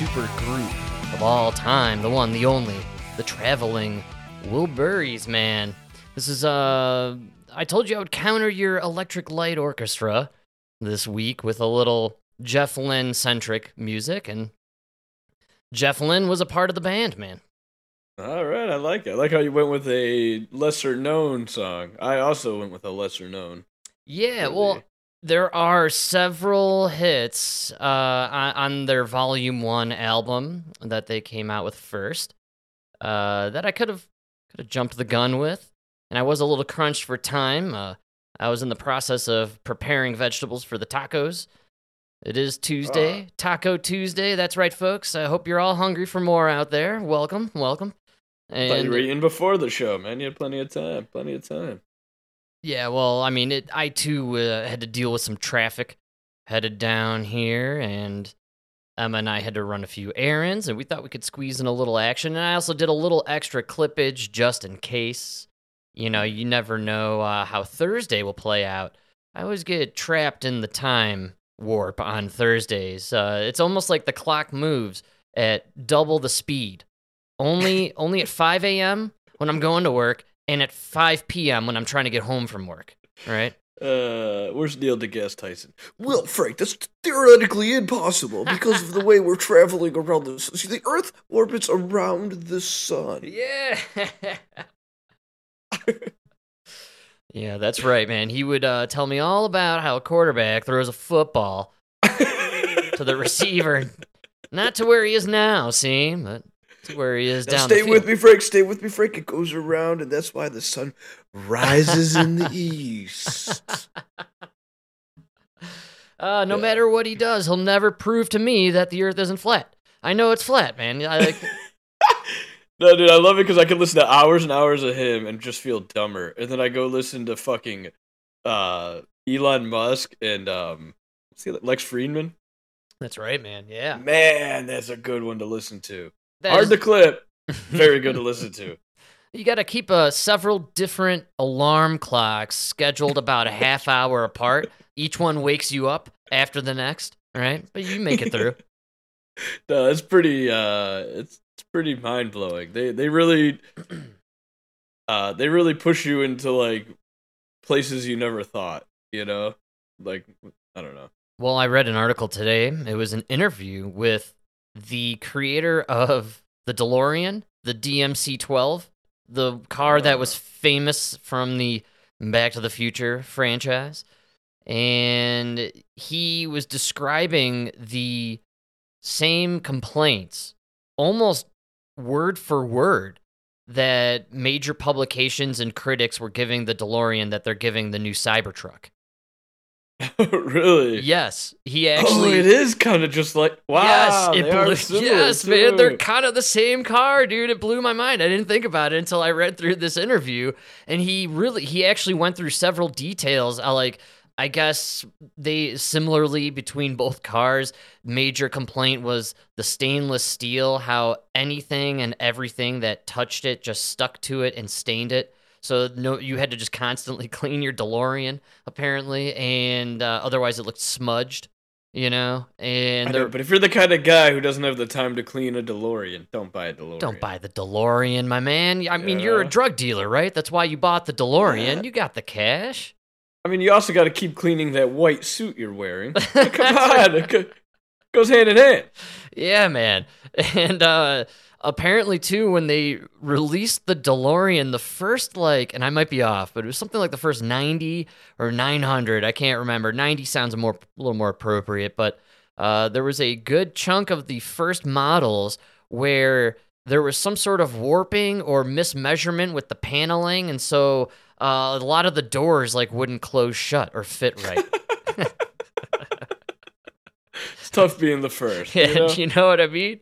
super group of all time, the one, the only, the traveling Will Wilburys, man. This is, uh, I told you I would counter your Electric Light Orchestra this week with a little Jeff Lynne centric music, and Jeff Lynne was a part of the band, man. All right, I like it. I like how you went with a lesser known song. I also went with a lesser known. Yeah, well, there are several hits uh, on, their Volume One album that they came out with first uh, that I could have could have jumped the gun with, and I was a little crunched for time. Uh, I was in the process of preparing vegetables for the tacos. It is Tuesday, Taco Tuesday. That's right, folks. I hope you're all hungry for more out there. Welcome, welcome. Thought you And were eating before the show, man. You had plenty of time. Plenty of time. Yeah, well, I mean, it, I too uh, had to deal with some traffic headed down here, and Emma and I had to run a few errands, and we thought we could squeeze in a little action. And I also did a little extra clippage just in case. You know, you never know uh, how Thursday will play out. I always get trapped in the time warp on Thursdays. Uh, it's almost like the clock moves at double the speed. Only, only at 5 a.m. when I'm going to work, and at 5 p.m. when I'm trying to get home from work. Right? Uh, where's Neil deGrasse Tyson? Well, Frank, that's theoretically impossible because of the way we're traveling around the sun. See, the Earth orbits around the sun. Yeah. yeah, that's right, man. He would uh, tell me all about how a quarterback throws a football to the receiver, not to where he is now, see, but to where he is Now down stay with me, Frank. Stay with me, Frank. It goes around, and that's why the sun rises in the east. Uh, no Yeah. matter what he does, he'll never prove to me that the Earth isn't flat. I know it's flat, man. I, like, No, dude, I love it because I can listen to hours and hours of him and just feel dumber, and then I go listen to fucking uh Elon Musk and um, what's Lex Fridman. that's right, man. Yeah. Man, that's a good one to listen to. That Hard is- to clip, very good to listen to. You got to keep uh, several different alarm clocks scheduled about a half hour apart. Each one wakes you up after the next, right? But you make it through. No, it's pretty. Uh, it's it's pretty mind blowing. They they really, uh, they really push you into like places you never thought. You know, like I don't know. Well, I read an article today. It was an interview with the creator of the DeLorean, the DMC 12, the car that was Ah. famous from the Back to the Future franchise. And he was describing the same complaints, almost word for word, that major publications and critics were giving the DeLorean that they're giving the new Cybertruck. really? Yes, he actually. oh, actually. it is kind of just like wow. yes, it blew. similar, Yes, man, they're kind of the same car, dude. It blew my mind. I didn't think about it until I read through this interview, and he really, he actually went through several details. I like. I guess they similarly between both cars. Major complaint was the stainless steel, how anything and everything that touched it just stuck to it and stained it. So no, you had to just constantly clean your DeLorean apparently, and uh, otherwise it looked smudged. You know, and know, but if you're the kind of guy who doesn't have the time to clean a DeLorean, don't buy a DeLorean. Don't buy the DeLorean, my man. I mean, you're a drug dealer, right? That's why you bought the DeLorean. Yeah. You got the cash. I mean, you also got to keep cleaning that white suit you're wearing. Come on, it goes hand in hand. Yeah, man. And uh apparently too when they released the DeLorean the first like and I might be off, but it was something like the first 90 or 900, I can't remember. 90 sounds more a little more appropriate, but uh there was a good chunk of the first models where there was some sort of warping or mismeasurement with the paneling and so uh, a lot of the doors like wouldn't close shut or fit right. It's tough being the first. Yeah, you know? you know what I mean?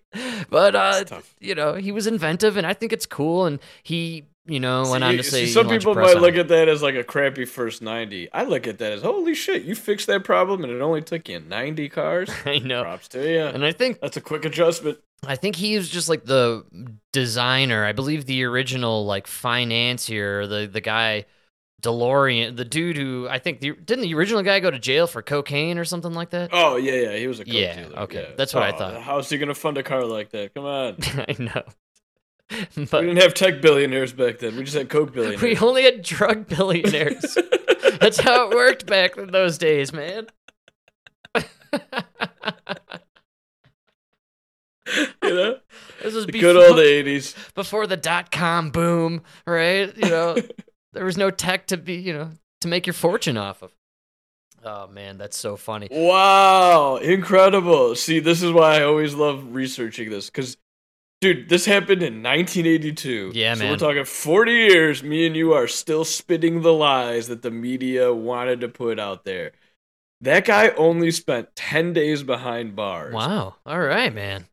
But uh, you know, he was inventive, and I think it's cool. And he, you know, went on to say see, some people might look it. at that as like a crappy first 90. I look at that as holy shit, you fixed that problem and it only took you 90 cars. I know, Props to you. and I think That's a quick adjustment. I think he was just like the designer. I believe the original like financier, the the guy DeLorean, the dude who I think the, didn't the original guy go to jail for cocaine or something like that? Oh yeah, yeah, he was a coke Yeah, dealer. okay, yeah. that's what I Oh, thought. How's he gonna fund a car like that? Come on. I know. we didn't have tech billionaires back then. We just had coke billionaires. we only had drug billionaires. That's how it worked back in those days, man. you know, This was the before, good old '80s. before the dot com boom, right? You know, there was no tech to be, you know, to make your fortune off of. Oh man, that's so funny. Wow, incredible. See, this is why I always love researching this cuz dude, this happened in 1982. Yeah, so man. we're talking 40 years me and you are still spitting the lies that the media wanted to put out there. That guy only spent 10 days behind bars. Wow. All right, man.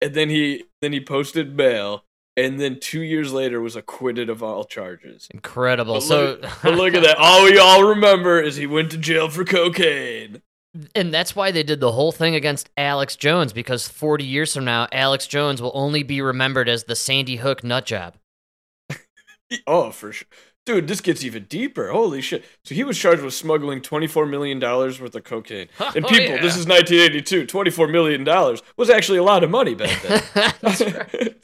And then he then he posted bail and then 2 years later was acquitted of all charges. Incredible. But so look, but look at that. All we all remember is he went to jail for cocaine. And that's why they did the whole thing against Alex Jones because 40 years from now, Alex Jones will only be remembered as the Sandy Hook nut job. Oh, for sure. Dude, this gets even deeper. Holy shit. So he was charged with smuggling $24 million worth of cocaine. Oh, and Oh, people, yeah. this is 1982. $24 million was actually a lot of money back then.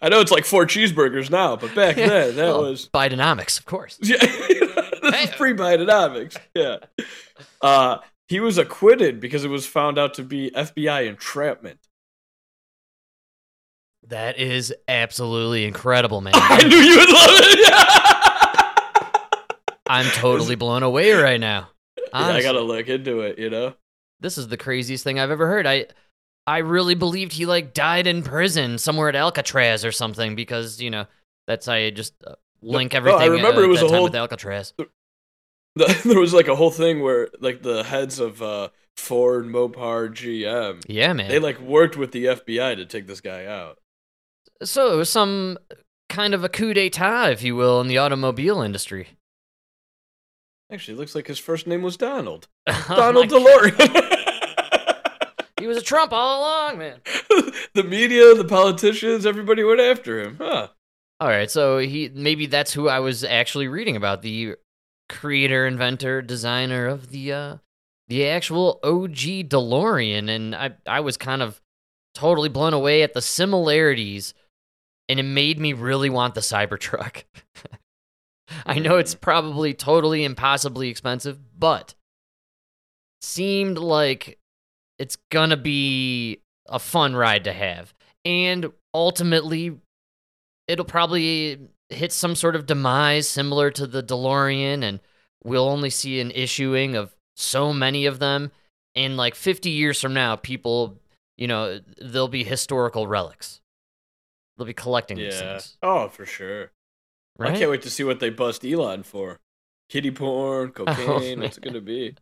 I know it's like four cheeseburgers now, but back then, that Well, was. Bidenomics, of course. Yeah, this Hey. is pre Bidenomics. Yeah. Uh, he was acquitted because it was found out to be FBI entrapment. That is absolutely incredible, man. I knew you would love it. I'm totally blown away right now. Yeah, I gotta look into it, you know? this is the craziest thing I've ever heard. I I really believed he like died in prison somewhere at Alcatraz or something because you know that's how you just uh, link no, I remember uh, it was a time whole- with Alcatraz. The, there was like a whole thing where like the heads of uh, Ford, Mopar, GM, Yeah, man. they like worked with the FBI to take this guy out. so it was some kind of a coup d'état, if you will, in the automobile industry. Actually, it looks like his first name was Donald. Oh Donald DeLorean. He was a Trump all along, man. the media, the politicians, everybody went after him. Huh. All right, so he maybe that's who I was actually reading about the creator, inventor, designer of the uh the actual OG DeLorean and I I was kind of totally blown away at the similarities and it made me really want the Cybertruck. I know it's probably totally impossibly expensive, but seemed like it's gonna be a fun ride to have. And ultimately, it'll probably hit some sort of demise similar to the DeLorean, and we'll only see an issuing of so many of them. And like 50 years from now, people, you know, they'll be historical relics. They'll be collecting these Yeah. things. Oh, for sure. Right? I can't wait to see what they bust Elon for. Kitty porn, oh, cocaine. what's it gonna be?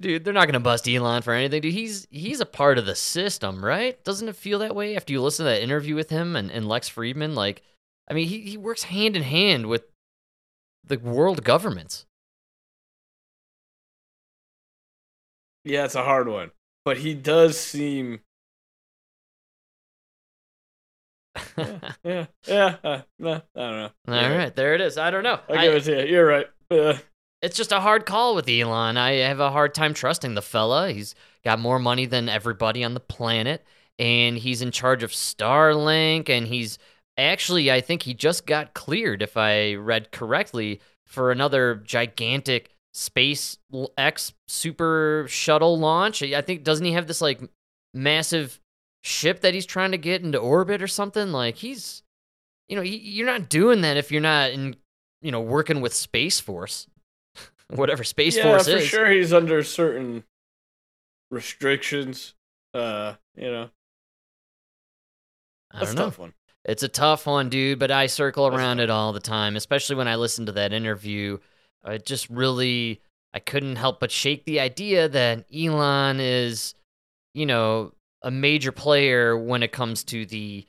Dude, they're not gonna bust Elon for anything, dude. He's he's a part of the system, right? Doesn't it feel that way after you listen to that interview with him and, and Lex Fridman? Like, I mean, he, he works hand in hand with the world governments. Yeah, it's a hard one, but he does seem. Yeah, yeah, yeah. Uh, nah, I don't know. All right, there it is. I don't know. I I- give it to you. You're right. Uh, it's just a hard call with Elon. I have a hard time trusting the fella. He's got more money than everybody on the planet, and he's in charge of Starlink, and he's actually, I think he just got cleared, if I read correctly, for another gigantic space X super shuttle launch. I think doesn't he have this like massive ship that he's trying to get into orbit or something? Like he's, you know, you're not doing that if you're not in, you know, working with Space Force, whatever Space yeah, Force for is. sure he's under certain restrictions. Uh, you know, I that's don't a know. tough one. It's a tough one, dude, but I circle That's around tough. it all the time, especially when I listen to that interview. It just really, I couldn't help but shake the idea that Elon is, you know, a major player when it comes to the,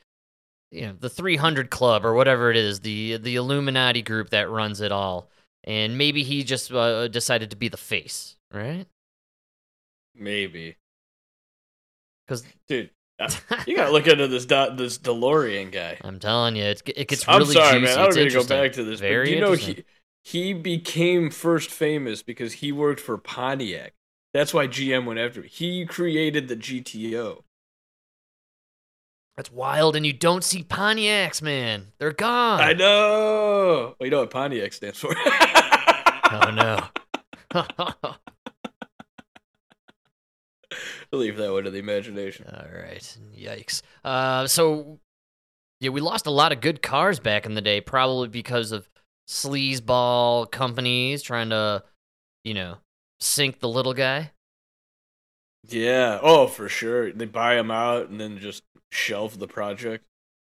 you know, the 300 Club or whatever it is, the the Illuminati group that runs it all, and maybe he just uh, decided to be the face, right? Maybe, Because dude. uh, You gotta look into this Do- this DeLorean guy. I'm telling you, it's, it gets I'm really sorry, juicy. man. I don't need to go back to this. Very but you know he he became first famous because he worked for Pontiac. That's why GM went after him. He created the GTO. That's wild, and you don't see Pontiacs, man. They're gone. I know. Well, you know what Pontiac stands for. Oh no. Leave that one to the imagination. All right. Yikes. Uh, so yeah, we lost a lot of good cars back in the day, probably because of sleazeball companies trying to, you know, sink the little guy. Yeah. Oh, for sure. They buy them out and then just shelve the project,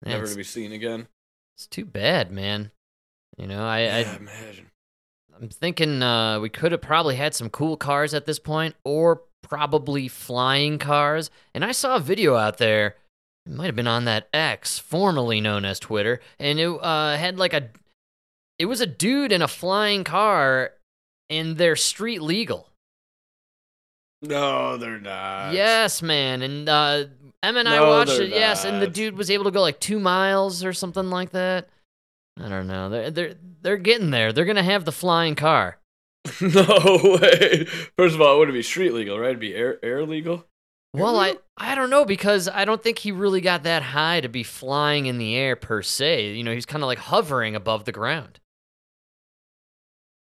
Yeah, never to be seen again. it's too bad, man. You know, I, yeah, I imagine. I'm thinking uh, we could have probably had some cool cars at this point, or probably flying cars. And I saw a video out there. It might have been on that X, formerly known as Twitter, and it uh, had like a. It was a dude in a flying car, and they're street legal. No, they're not. yes, man, and uh, Em and I No, watched it. Yes, and the dude was able to go like two miles or something like that. I don't know. They're they're they're getting there. They're gonna have the flying car. no way. First of all, it wouldn't be street legal, right? It'd be air air legal. Well, I I don't know because I don't think he really got that high to be flying in the air per se. You know, he's kind of like hovering above the ground.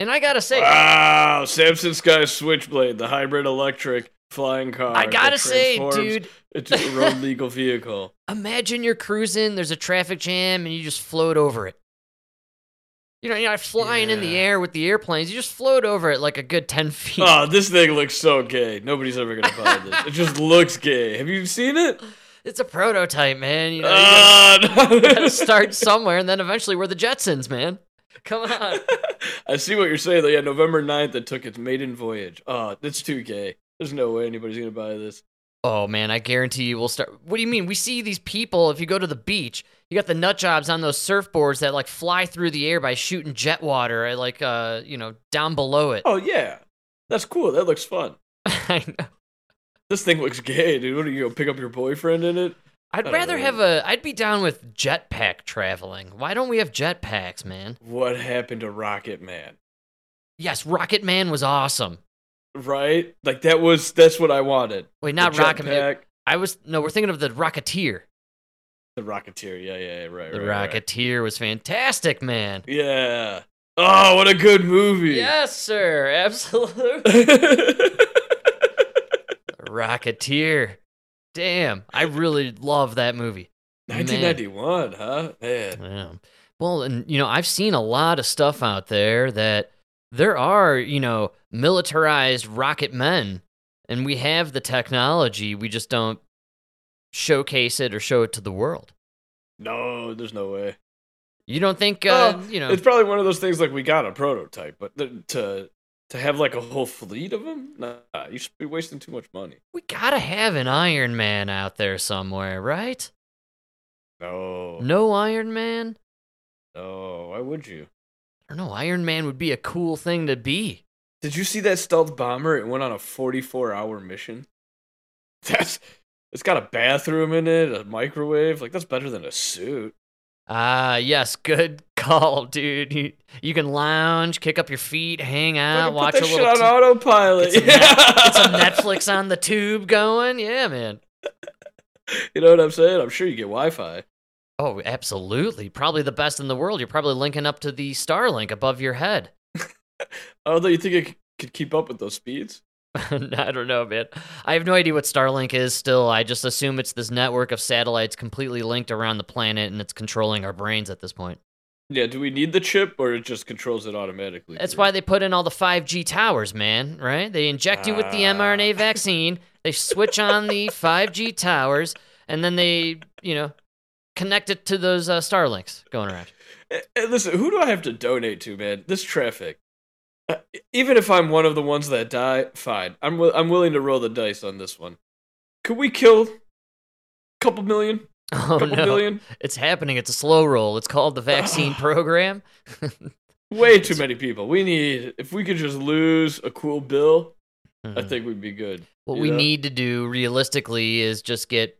And I gotta say, Wow, Samson Sky Switchblade, the hybrid electric flying car. I gotta say, dude, into a road legal vehicle. imagine you're cruising, there's a traffic jam, and you just float over it. You know, you're not flying in the air with the airplanes. You just float over it like a good ten feet. Oh, this thing looks so gay. Nobody's ever gonna buy this. It just looks gay. Have you seen it? It's a prototype, man. You know, you gotta, Ah, no. you gotta start somewhere, and then eventually we're the Jetsons, man. Come on. I see what you're saying though. Yeah, November 9th it took its maiden voyage. Oh, that's too gay. There's no way anybody's gonna buy this. Oh man, I guarantee you we'll start. What do you mean? We see these people. If you go to the beach, you got the nut jobs on those surfboards that like fly through the air by shooting jet water, at, like uh, you know, down below it. Oh yeah. That's cool. That looks fun. I know. This thing looks gay, dude. What are you gonna pick up your boyfriend in it? I'd rather know. have a. I'd be down with jetpack traveling. Why don't we have jetpacks, man? What happened to Rocket Man? Yes, Rocket Man was awesome. Right? Like that was that's what I wanted. Wait, not Rocket Man. I was no. We're thinking of the Rocketeer. The Rocketeer. Yeah, yeah, yeah, right. The right, right. Rocketeer was fantastic, man. Yeah. Oh, what a good movie. Yes, sir. Absolutely. Rocketeer. Damn, I really love that movie. 1991, huh? Man. Yeah. Well, and you know, I've seen a lot of stuff out there that there are, you know, militarized rocket men, and we have the technology. We just don't showcase it or show it to the world. No, there's no way. You don't think, uh, Well, you know? It's probably one of those things like we got a prototype, but to to have like a whole fleet of them, nah, you should be wasting too much money. we gotta have an Iron Man out there somewhere, right? No, No Iron Man. no. Why would you? I don't know. Iron Man would be a cool thing to be. Did you see that stealth bomber? It went on a 44 hour mission. That's it's got a bathroom in it, a microwave. Like that's better than a suit. Ah, yes, good call, dude. You, you can lounge, kick up your feet, hang out, watch a that shit little. on t- autopilot. get, some Net- get some Yeah. Netflix on the tube going. Yeah, man. You know what I'm saying? I'm sure you get Wi-Fi. Oh, absolutely. Probably the best in the world. You're probably linking up to the Starlink above your head. Although you think it could keep up with those speeds? I don't know, man. I have no idea what Starlink is still. I just assume it's this network of satellites completely linked around the planet and it's controlling our brains at this point. Yeah. Do we need the chip, or it just controls it automatically? That's why they put in all the 5G towers, man, right? They inject you with the Ah. mRNA vaccine, they switch on the 5G towers, and then they, you know, connect it to those uh, Starlinks going around. Eh, eh, listen, who do I have to donate to, man? This traffic. Uh, even if I'm one of the ones that die, fine. I'm wi- I'm willing to roll the dice on this one. Could we kill a couple million? Oh, couple no. billion? It's happening. It's a slow roll. It's called the vaccine program. Way too many people. We need. If we could just lose a cool bill, I Mhm. think we'd be good. What we know? need to do realistically is just get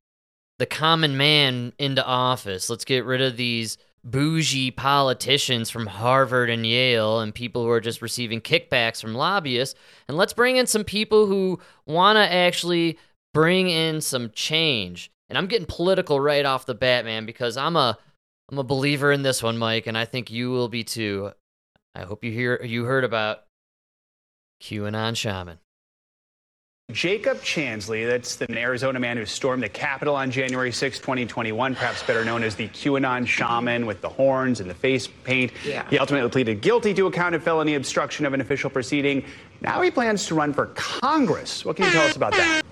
the common man into office. Let's get rid of these bougie politicians from Harvard and Yale and people who are just receiving kickbacks from lobbyists. And let's bring in some people who want to actually bring in some change. And I'm getting political right off the bat, man, because I'm a I'm a believer in this one, Mike, and I think you will be too. I hope you hear you heard about QAnon shaman. Jacob Chansley, that's an Arizona man who stormed the Capitol on January 6, 2021, perhaps better known as the QAnon shaman with the horns and the face paint. Yeah. He ultimately pleaded guilty to a count of felony obstruction of an official proceeding. Now he plans to run for Congress. What can you tell us about that?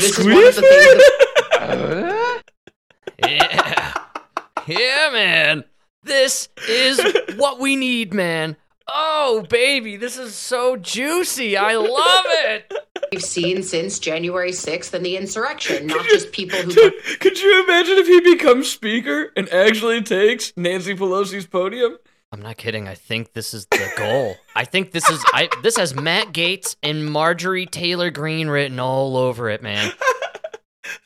This is one of the Yeah. yeah, man. This is what we need, man. Oh, baby, this is so juicy. I love it. we've seen since January 6th and the insurrection, not just people who Dude, could you imagine if he becomes speaker and actually takes Nancy Pelosi's podium? I'm not kidding. I think this is the goal. I think this is I this has Matt Gaetz and Marjorie Taylor Greene written all over it, man.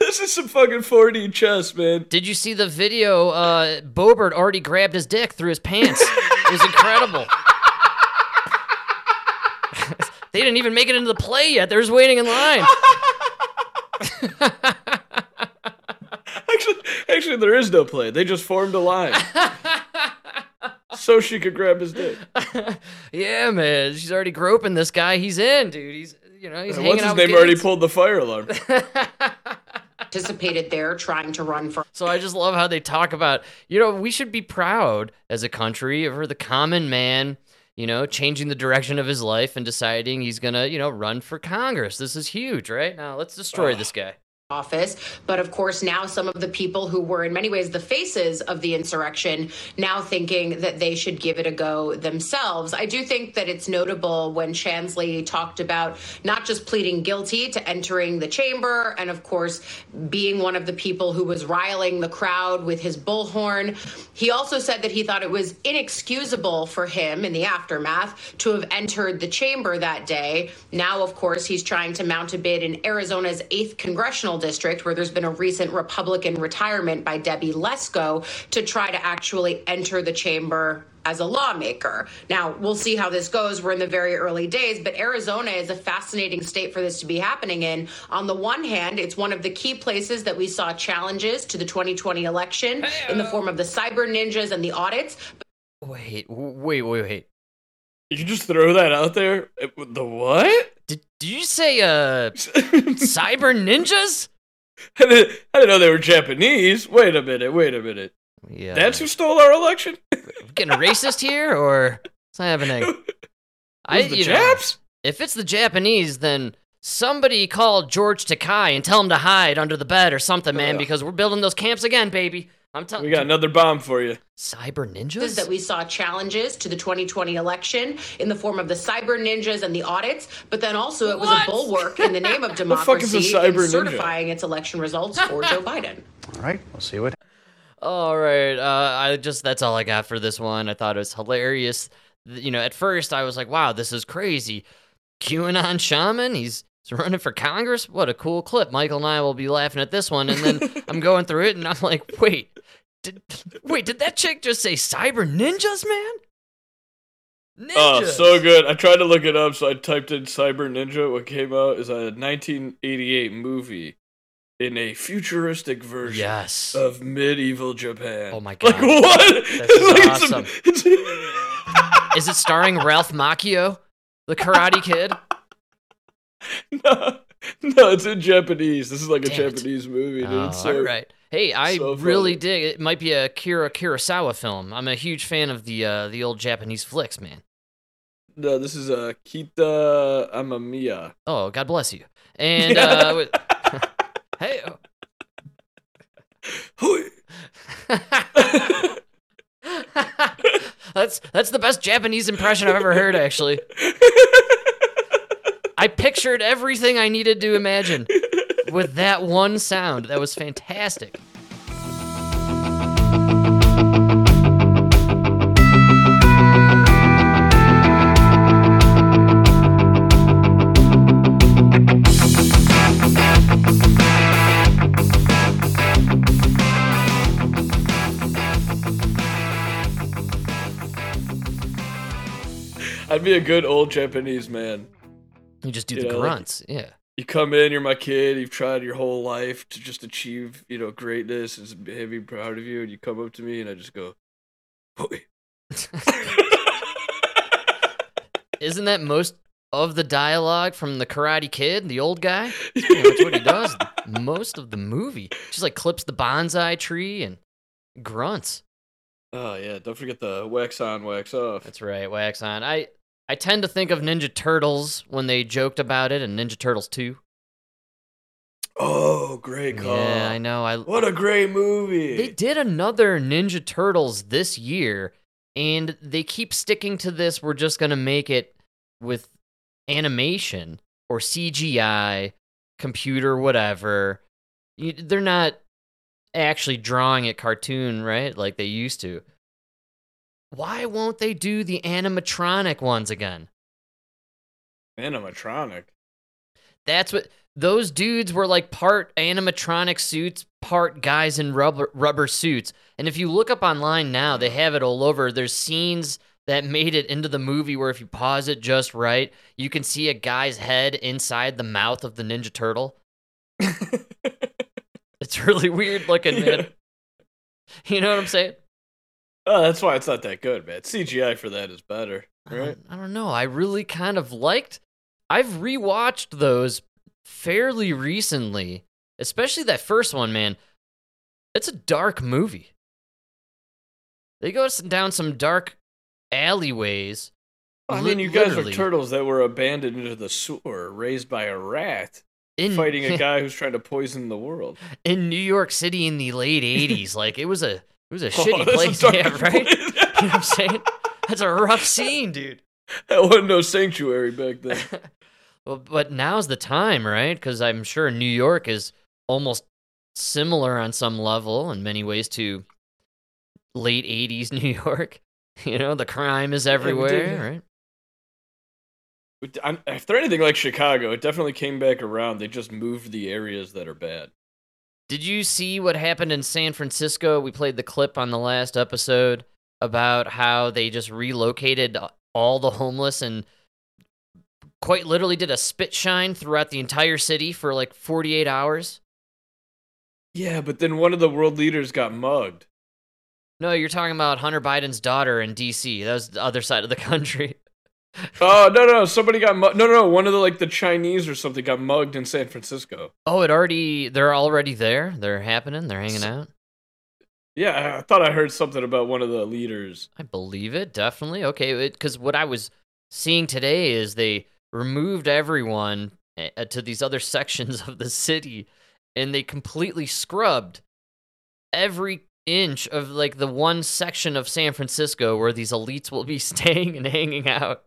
This is some fucking 4D chess, man. Did you see the video? Uh Boebert already grabbed his dick through his pants. It was incredible. they didn't even make it into the play yet. They're just waiting in line. Actually, actually, there is no play. They just formed a line so she could grab his dick. yeah, man. She's already groping this guy. He's in, dude. He's you know, he's hanging What's his out with name already pulled the fire alarm? participated there trying to run for So I just love how they talk about, you know, we should be proud as a country for the common man, you know, changing the direction of his life and deciding he's going to, you know, run for Congress. This is huge, right? Now let's destroy this guy. Office. But of course, now some of the people who were in many ways the faces of the insurrection now thinking that they should give it a go themselves. I do think that it's notable when Chansley talked about not just pleading guilty to entering the chamber and, of course, being one of the people who was riling the crowd with his bullhorn. He also said that he thought it was inexcusable for him in the aftermath to have entered the chamber that day. Now, of course, he's trying to mount a bid in Arizona's 8th congressional district, where there's been a recent Republican retirement by Debbie Lesko, to try to actually enter the chamber as a lawmaker. Now, we'll see how this goes. We're in the very early days, but Arizona is a fascinating state for this to be happening in. On the one hand, it's one of the key places that we saw challenges to the 2020 election in the form of the cyber ninjas and the audits. Wait, wait, wait, wait. Did you just throw that out there? Uh, The what? Did, did you say uh cyber ninjas? I didn't, I didn't know they were Japanese. Wait a minute. Wait a minute. Yeah. That's who stole our election. getting racist here or what's happening? I the you know, Japs? if it's the Japanese, then somebody call George Takei and tell him to hide under the bed or something, man, Ugh. because we're building those camps again, baby. I'm telling We got another bomb for you. cyber is ninjas. that we saw challenges to the 2020 election in the form of the cyber ninjas and the audits, but then also it was What? a bulwark in the name of The fuck is a democracy cyber in ninja? certifying its election results for Joe Biden. All right, we'll see what All right, uh, I just that's all I got for this one. I thought it was hilarious. You know, at first I was like, "Wow, this is crazy." QAnon shaman, he's, he's running for Congress. What a cool clip! Michael and I will be laughing at this one, and then I'm going through it, and I'm like, "Wait, did wait did that chick just say cyber ninjas, man?" Ninjas. Oh, so good. I tried to look it up, so I typed in Cyber Ninja. What came out is a 1988 movie in a futuristic version Yes. of medieval Japan. Oh my Like God. what? This is Like, it's a- awesome. it's- Is it starring Ralph Macchio, the Karate Kid? no, no, it's in Japanese. This is like a Damn it. Japanese movie, dude. Oh, It's so, all right. Hey, I so really dig it. Might be a Kira Kurosawa film. I'm a huge fan of the uh, the old Japanese flicks, man. No, this is a Keita Amemiya. Oh, God bless you. And uh, hey, that's that's the best Japanese impression I've ever heard. Actually, I pictured everything I needed to imagine with that one sound. That was fantastic. I'd be a good old Japanese man. You just do you the know, grunts, like, yeah. You come in, you're my kid. You've tried your whole life to just achieve, you know, greatness and be proud of you. And you come up to me, and I just go, "Boy." Isn't that most of the dialogue from the Karate Kid, the old guy? That's what he does most of the movie. Just like clips the bonsai tree and grunts. Oh yeah, don't forget the wax on, wax off. That's right, wax on. I I tend to think of Ninja Turtles when they joked about it and Ninja Turtles 2. Oh, great call. Yeah, I know. I What a great movie. They did another Ninja Turtles this year, and they keep sticking to this. We're just going to make it with animation or CGI, computer, whatever. You, they're not actually drawing it cartoon, right? Like they used to. Why won't they do the animatronic ones again? Animatronic. That's what those dudes were like part animatronic suits, part guys in rubber rubber suits. And if you look up online now, they have it all over. There's scenes that made it into the movie where if you pause it just right, you can see a guy's head inside the mouth of the Ninja Turtle. It's really weird looking, man. You know what I'm saying? Oh, that's why it's not that good, man. CGI for that is better, I right? don't, I don't know. I really kind of liked. I've rewatched those fairly recently, especially that first one. Man, it's a dark movie. They go down some dark alleyways. I mean, you guys literally. are turtles that were abandoned into the sewer, raised by a rat, in fighting a guy who's trying to poison the world. in New York City in the late '80s. Like it was a it was a Oh, shitty place. dark Yeah, right. you know what I'm saying? That's a rough scene, dude. That wasn't no sanctuary back then. well, but now's the time, right? Because I'm sure New York is almost similar on some level in many ways to late 80s New York. You know, the crime is everywhere, yeah. right? If they're anything like Chicago, it definitely came back around. They just moved the areas that are bad. Did you see what happened in San Francisco? We played the clip on the last episode about how they just relocated all the homeless and quite literally did a spit shine throughout the entire city for like 48 hours. Yeah, but then one of the world leaders got mugged. No, you're talking about Hunter Biden's daughter in D.C. That was the other side of the country. Oh no, no, no somebody got mugged. No, no, no, one of the like the Chinese or something got mugged in San Francisco. Oh, it already. They're already there. They're happening. They're hanging out. Yeah, I- thought I heard something about one of the leaders. I believe it definitely. Okay, because what I was seeing today is they removed everyone uh, to these other sections of the city, and they completely scrubbed every inch of like the one section of San Francisco where these elites will be staying and hanging out.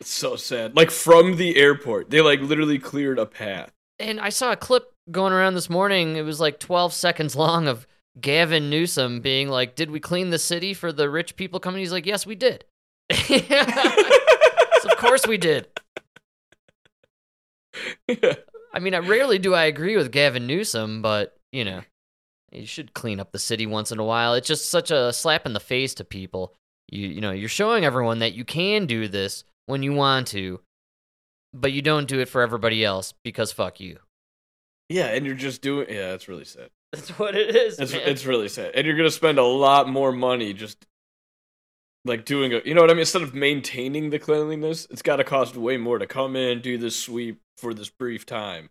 It's so sad. Like from the airport, they like literally cleared a path. And I saw a clip going around this morning. It was like 12 seconds long of Gavin Newsom being like, Did we clean the city for the rich people coming? He's like, Yes, we did. so of course we did. I mean, I rarely do I agree with Gavin Newsom, but, you know, you should clean up the city once in a while. It's just such a slap in the face to people. You, you know, you're showing everyone that you can do this when you want to, but you don't do it for everybody else because fuck you. yeah, and you're just doing. Yeah, that's really sad. That's what it is. It's it's really sad, and you're gonna spend a lot more money just like doing a. You know what I mean? Instead of maintaining the cleanliness, it's got to cost way more to come in, do this sweep for this brief time.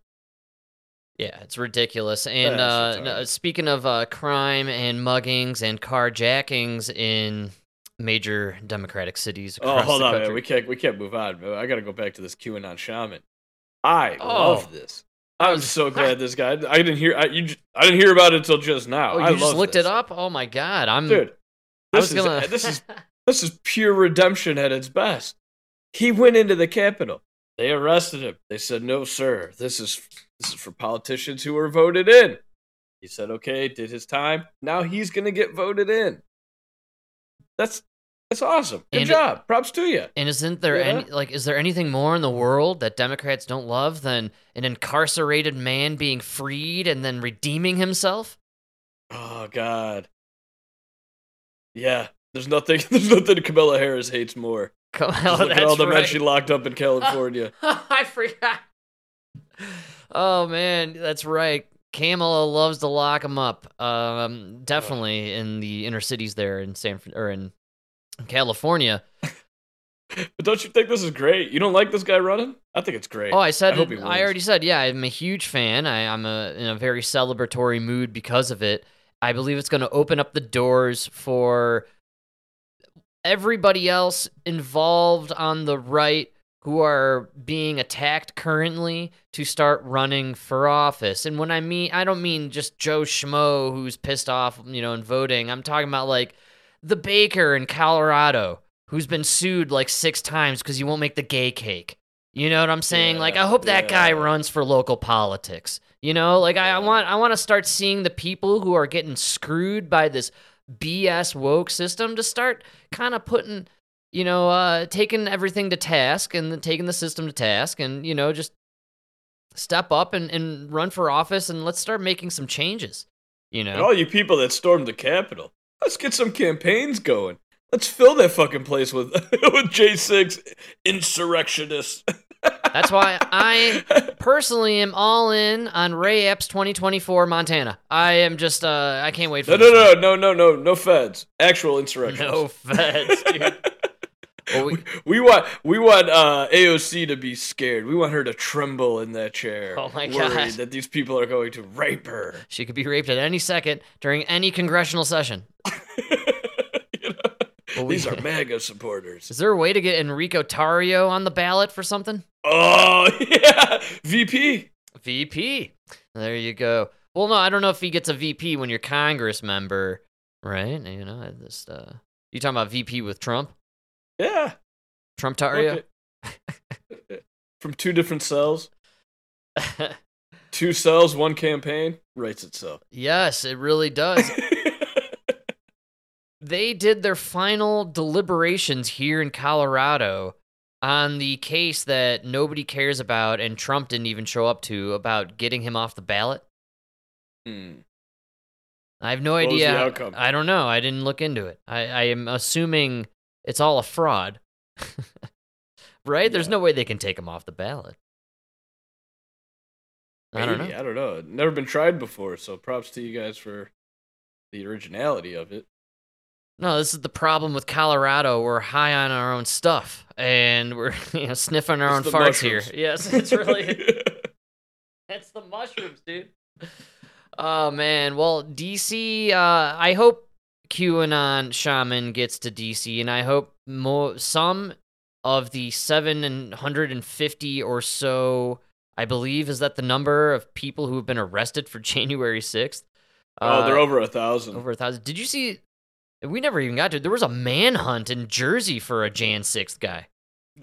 yeah, it's ridiculous. And uh, speaking of uh, crime and muggings and carjackings in major democratic cities Oh, hold the on, country. man. We can't we can't move on. man. I got to go back to this QAnon shaman. I Oh. love this. I'm so glad this guy. I didn't hear. I, you, I didn't hear about it until just now. oh, you I just looked this. it up? Oh my god, I'm dude. I This is gonna. Uh, this is this is pure redemption at its best. He went into the Capitol. They arrested him. They said, "No, sir. This is this is for politicians who were voted in." He said, "Okay, did his time. Now he's gonna get voted in." That's that's awesome. Good And- job. Props to you. And isn't there Yeah. any like is there anything more in the world that Democrats don't love than an incarcerated man being freed and then redeeming himself? Oh God. Yeah, there's nothing. There's nothing Camilla Harris hates more. On, look at all the men she locked up in California. I forgot. Oh man, that's right. Kamala loves to lock them up. Um, definitely in the inner cities there in San or in California. but don't you think this is great? You don't like this guy running? I think it's great. Oh, I said I I already said yeah. I'm a huge fan. I, I'm a, in a very celebratory mood because of it. I believe it's going to open up the doors for everybody else involved on the right who are being attacked currently to start running for office. And when I mean, I don't mean just Joe Schmo who's pissed off, you know, and voting. I'm talking about like the baker in Colorado who's been sued like six times because he won't make the gay cake. You know what I'm saying? like, I hope that guy runs for local politics. You know, like I, I want, I want to start seeing the people who are getting screwed by this BS woke system to start kind of putting, you know, uh, taking everything to task and taking the system to task and, you know, just step up and, and run for office and let's start making some changes. You And know, all you people that stormed the Capitol, let's get some campaigns going. Let's fill that fucking place with with J6 insurrectionists. that's why I personally am all in on Ray Epps 2024 Montana. I am just, uh, I can't wait for No, this no, no, no, no, no, no feds. Actual insurrectionists. No feds, dude. Well, we- we, want we want uh, AOC to be scared. We want her to tremble in that chair. Oh my worried God. that these people are going to rape her. She could be raped at any second during any congressional session. You know? Well, we- These are MAGA supporters. Is there a way to get Enrico Tarrio on the ballot for something? Oh yeah, VP. VP. There you go. Well, no, I don't know if he gets a VP when you're Congress member, right? You know, I just uh, you talking about VP with Trump? Yeah. Trump Tarrio? Okay. From two different cells, two cells, one campaign writes itself. yes, it really does. they did their final deliberations here in Colorado on the case that nobody cares about and Trump didn't even show up to about getting him off the ballot. Hmm. I have no What idea. the outcome? I don't know. I didn't look into it. I, I am assuming it's all a fraud. right? There's no way they can take him off the ballot. I don't know. I don't know. Never been tried before, so props to you guys for the originality of it. No, this is the problem with Colorado. We're high on our own stuff, and we're you know sniffing our It's own farts here. Yes, it's really it's the mushrooms, dude. Oh man, well DC. Uh, I hope QAnon shaman gets to DC, and I hope more some of the seven hundred and fifty or so. I believe is that the number of people who have been arrested for January sixth. oh, they're uh, over a thousand. Over a thousand. Did you see? We never even got to. There was a manhunt in Jersey for a Jan 6th guy.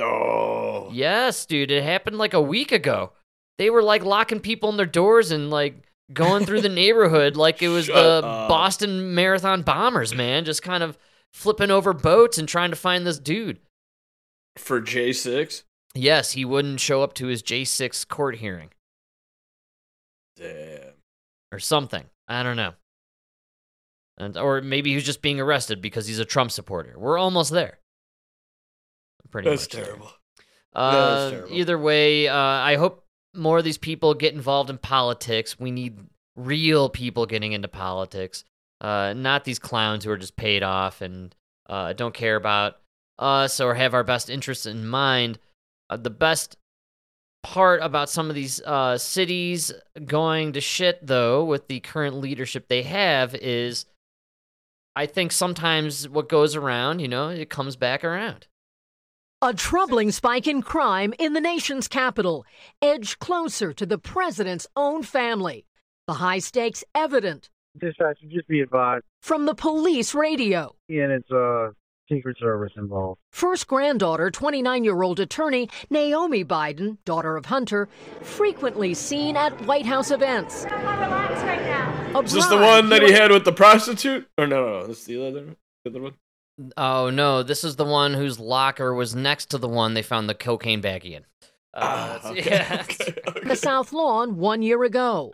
Oh, Yes, dude. It happened like a week ago. They were like locking people in their doors and like going through the neighborhood like it was Shut the up. Boston Marathon bombers, man. Just kind of flipping over boats and trying to find this dude. for J six. Yes, he wouldn't show up to his J6 court hearing Damn. or something. I don't know. And, or maybe he was just being arrested because he's a Trump supporter. We're almost there. Pretty That's much there. terrible. Uh, that's terrible. either way, uh, I hope more of these people get involved in politics. We need real people getting into politics, uh, not these clowns who are just paid off and uh, don't care about us or have our best interests in mind. Uh, the best part about some of these uh, cities going to shit, though, with the current leadership they have, is I think sometimes what goes around, you know, it comes back around. A troubling spike in crime in the nation's capital, edged closer to the president's own family. The high stakes evident Dispatcher, just be advised, from the police radio. and it's uh Secret Service involved. First granddaughter, 29 year old attorney Naomi Biden, daughter of Hunter, frequently seen at White House events. A Is this the one that he had with the prostitute? Or no, no, no. This is the other, the other one. Oh no, this is the one whose locker was next to the one they found the cocaine baggie in. Uh, Ah, okay, yeah, okay, okay. the South Lawn one year ago.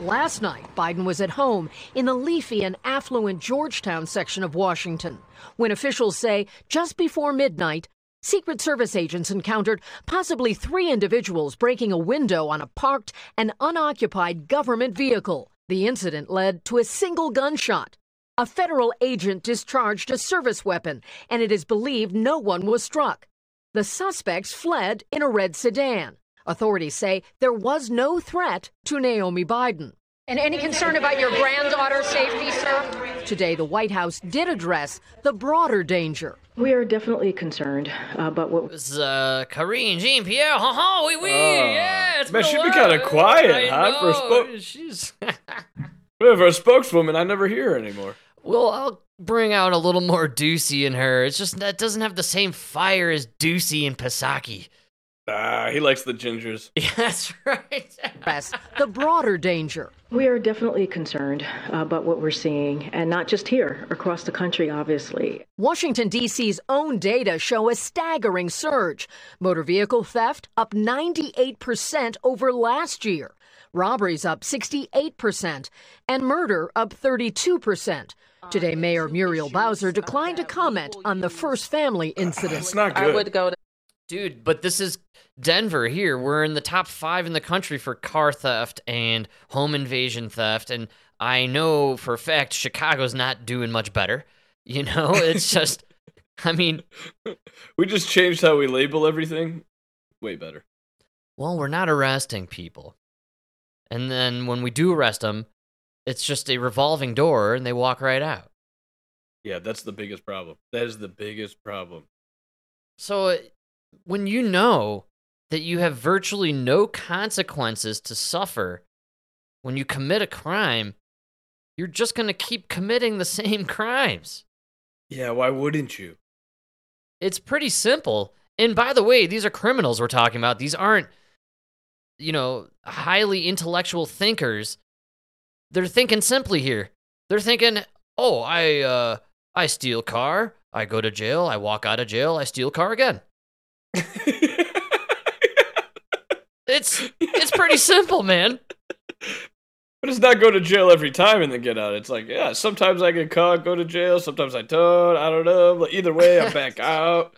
Last night, Biden was at home in the leafy and affluent Georgetown section of Washington when officials say just before midnight, Secret Service agents encountered possibly three individuals breaking a window on a parked and unoccupied government vehicle. The incident led to a single gunshot. A federal agent discharged a service weapon, and it is believed no one was struck. The suspects fled in a red sedan. Authorities say there was no threat to Naomi Biden. And any concern about your granddaughter's safety, sir? Today, the White House did address the broader danger. We are definitely concerned about what. was is uh, Karine Jean Pierre. Ha ha, oui, oui. yeah, it's man, been she'd be kinda quiet, I huh, for a know, spo- She's. Well, for a spokeswoman, I never hear her anymore. well, I'll bring out a little more Ducey in her. It's just that doesn't have the same fire as Ducey and Psaki. Ah, he likes the gingers. Yeah, that's right. Address the broader danger. We are definitely concerned about what we're seeing, and not just here, across the country, obviously. Washington, D.C.'s own data show a staggering surge. Motor vehicle theft up 98% over last year, robberies up 68%, and murder up 32%. Today, Mayor Muriel Bowser declined to comment on the first family incident. It's not I good. would go to Dude, but this is Denver here. We're in the top five in the country for car theft and home invasion theft. And I know for a fact Chicago's not doing much better. You know, it's just, I mean, we just changed how we label everything. Way better. well, we're not arresting people. And then when we do arrest them, it's just a revolving door and they walk right out. Yeah, that's the biggest problem. That is the biggest problem. So uh, when you know that you have virtually no consequences to suffer when you commit a crime, you're just going to keep committing the same crimes. Yeah, why wouldn't you? It's pretty simple. And by the way, these are criminals we're talking about. These aren't, you know, highly intellectual thinkers. They're thinking simply here. They're thinking, "Oh, I uh I steal car, I go to jail, I walk out of jail, I steal car again." It's it's pretty simple, man. But it's not go to jail every time and then get out. It's like, yeah, sometimes I get caught, go to jail, sometimes I don't. I don't know. But either way, I'm back out.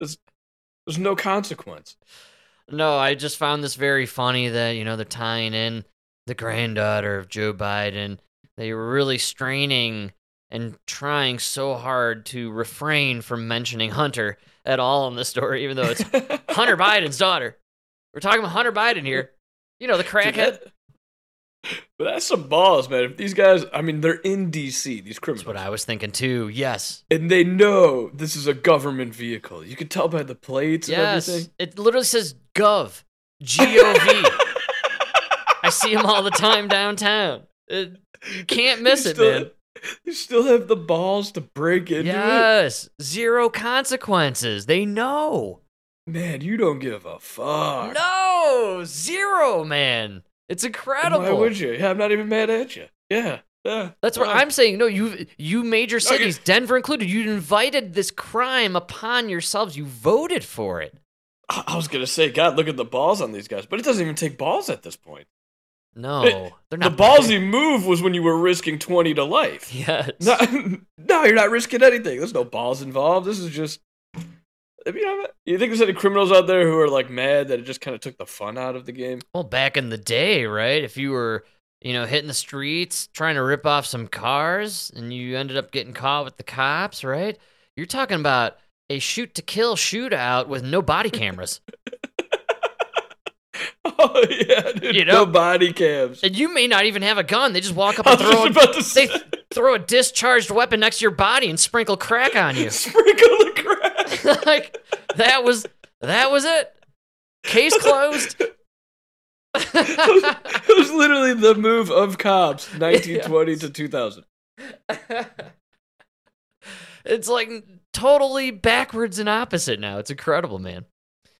There's, there's no consequence. No, I just found this very funny that, you know, they're tying in the granddaughter of Joe Biden. They were really straining and trying so hard to refrain from mentioning Hunter at all in the story, even though it's Hunter Biden's daughter. We're talking about Hunter Biden here. You know, the crackhead. but that's some balls, man. If these guys, I mean, they're in D.C. These That's criminals, what I was thinking too. Yes. and they know this is a government vehicle. You can tell by the plates and Yes. everything. It literally says Gov. G O V. I see him all the time downtown. Uh, it, you can't miss You it, still- man. You still have the balls to break into it, Yes, zero consequences. They know. man. You don't give a fuck. No, zero, man. It's incredible. Why would you? Yeah, I'm not even mad at you. Yeah, yeah. That's what I'm saying. No, you you major Okay. cities, Denver included, you invited this crime upon yourselves. You voted for it. I was gonna say, God, look at the balls on these guys, but it doesn't even take balls at this point. No, It- they're not. The ballsy move was when you were risking twenty to life. Yes. No, no, you're not risking anything. There's no balls involved. This is just. Mean, I'm- you think there's any criminals out there who are like mad that it just kind of took the fun out of the game? Well, back in the day, right? If you were, you know, hitting the streets trying to rip off some cars and you ended up getting caught with the cops, right? You're talking about a shoot to kill shootout with no body cameras. Oh yeah, dude, You no know- body cams. and you may not even have a gun. They just walk up and was throw a, they throw a discharged weapon next to your body and sprinkle crack on you. sprinkle the crack. like that was that was it. Case closed. it was literally the move of cops, 1920 to 2000. it's like totally backwards and opposite now. It's incredible, man.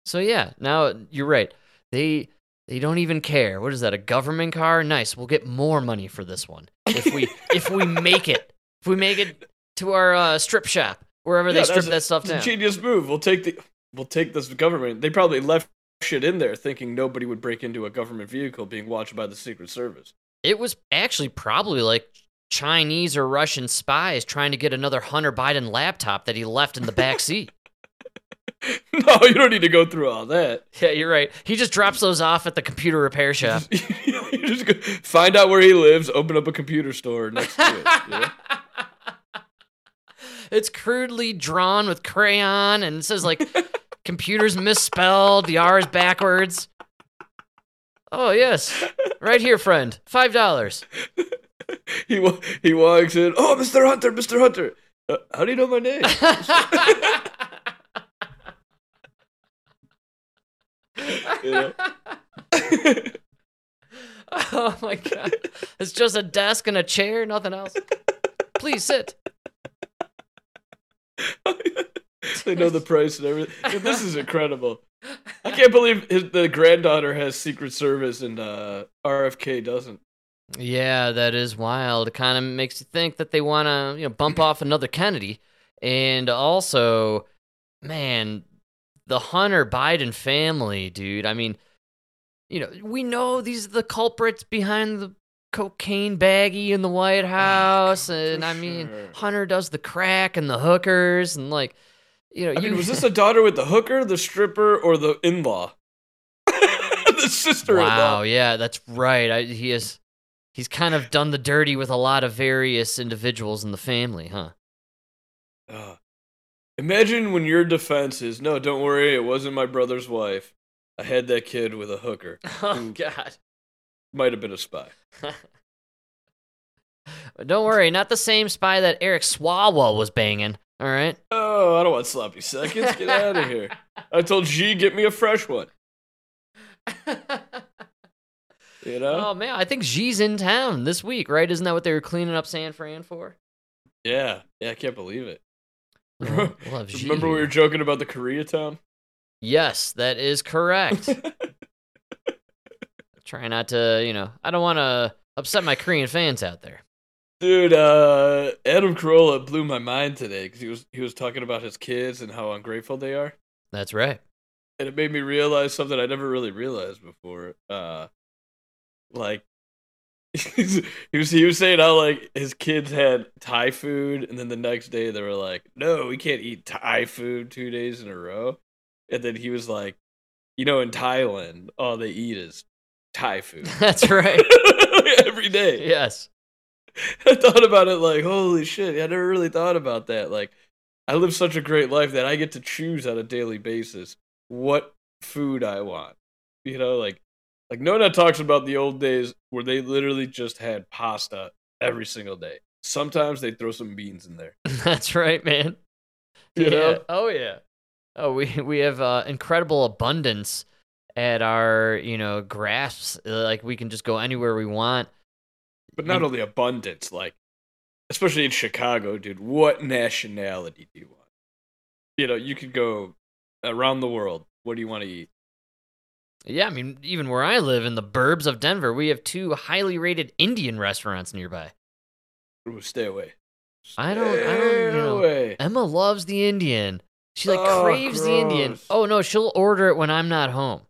So yeah, now you're right. They they don't even care. What is that? A government car? Nice. We'll get more money for this one if we if we make it. If we make it to our uh, strip shop wherever they strip a- that stuff down. genius move. We'll take the we'll take this government. They probably left shit in there thinking nobody would break into a government vehicle being watched by the Secret Service. It was actually probably like Chinese or Russian spies trying to get another Hunter Biden laptop that he left in the back seat. no, you don't need to go through all that. Yeah, you're right. He just drops those off at the computer repair shop. you just go, find out where he lives, open up a computer store next to it. you know? It's crudely drawn with crayon and it says like computers misspelled, the R is backwards. Oh, yes. Right here, friend. $5. He wa- he walks in. Oh, Mr. Hunter, Mr. Hunter. Uh, how do you know my name? Oh my god. It's just a desk and a chair, nothing else. Please sit. they know the price and everything. Dude, this is incredible. I can't believe his, the granddaughter has Secret Service and uh, RFK doesn't. Yeah, that is wild. It kind of makes you think that they want to, you know, bump off another Kennedy. And also, man, the Hunter Biden family, dude. I mean, you know, we know these are the culprits behind the cocaine baggie in the White oh, House, and I mean, sure. Hunter does the crack and the hookers, and like, you know, I you mean, was this a daughter with the hooker, the stripper, or the in-law? the sister-in-law. Wow, yeah, that's right. I, he is. He's kind of done the dirty with a lot of various individuals in the family, huh? Uh, imagine when your defense is, no, don't worry, it wasn't my brother's wife. I had that kid with a hooker. Oh God. Might have been a spy. Don't worry, not the same spy that Eric Swalwell was banging. All right. Oh, I don't want sloppy seconds. Get out of here. I told Xi, get me a fresh one. You know? Oh man, I think Xi's in town this week, right? Isn't that what they were cleaning up San Fran for? Yeah, yeah, I can't believe it. We'll- we'll have Xi Remember we were joking about the Koreatown? Yes, that is correct. Try not to, you know, I don't want to upset my Korean fans out there. Dude, uh, Adam Carolla blew my mind today because he was he was talking about his kids and how ungrateful they are, That's right. and it made me realize something I never really realized before. Uh, like he was he was saying how like his kids had Thai food, and then the next day they were like, "No, we can't eat Thai food two days in a row," and then he was like, "You know, in Thailand, all they eat is Thai food That's right. every day." yes. I thought about it like, holy shit, I never really thought about that. Like, I live such a great life that I get to choose on a daily basis what food I want. You know, like, like Nona talks about the old days where they literally just had pasta every single day. Sometimes they throw some beans in there. That's right, man. You yeah. know? Oh yeah. Oh, we we have uh, incredible abundance at our you know grasps. Like we can just go anywhere we want. But not Mm. only abundance, like, especially in Chicago, dude, what nationality do you want? You know, you could go around the world. What do you want to eat? Yeah, I mean, even where I live in the burbs of Denver, we have two highly rated Indian restaurants nearby. Ooh, stay away. I don't- I don't, you know, away. Emma loves the Indian. She like Oh, craves the Indian. Oh no, she'll order it when I'm not home.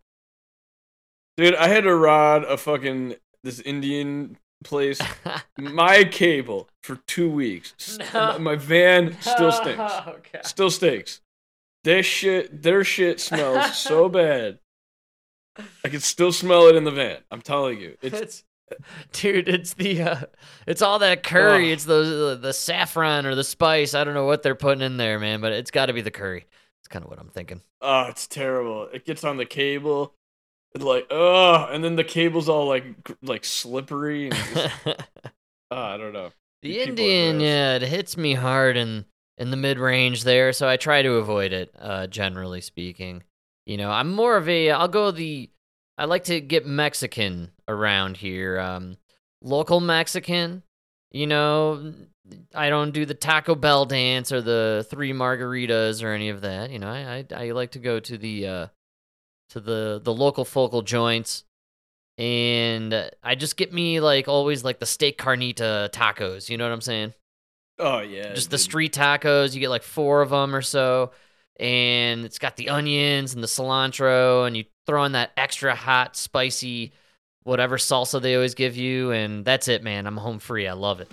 Dude, I had to rod a fucking this Indian place, my cable for two weeks. No. My, my van still stinks. Oh, Still stinks. This shit, their shit smells so bad. I can still smell it in the van. I'm telling you, it's It's, dude, it's the uh, it's all that curry. It's the the saffron or the spice. I don't know what they're putting in there, man, but it's got to be the curry. It's kind of what I'm thinking. oh, it's terrible. It gets on the cable, and like oh, and then the cable's all like like slippery. And just, oh, I don't know. The people Indian, yeah, it hits me hard in in the mid range there, so I try to avoid it. Uh, generally speaking, you know, I'm more of a. I'll go the. I like to get Mexican around here. Um, local Mexican. You know, I don't do the Taco Bell dance or the three margaritas or any of that. You know, I I, I like to go to the uh, to the the local focal joints and I just get me like always like the steak carnita tacos. You know what I'm saying? Oh yeah, just the street tacos. You get like four of them or so, and it's got the onions and the cilantro, and you throw in that extra hot, spicy, whatever salsa they always give you, and that's it, man. I'm home free. I love it.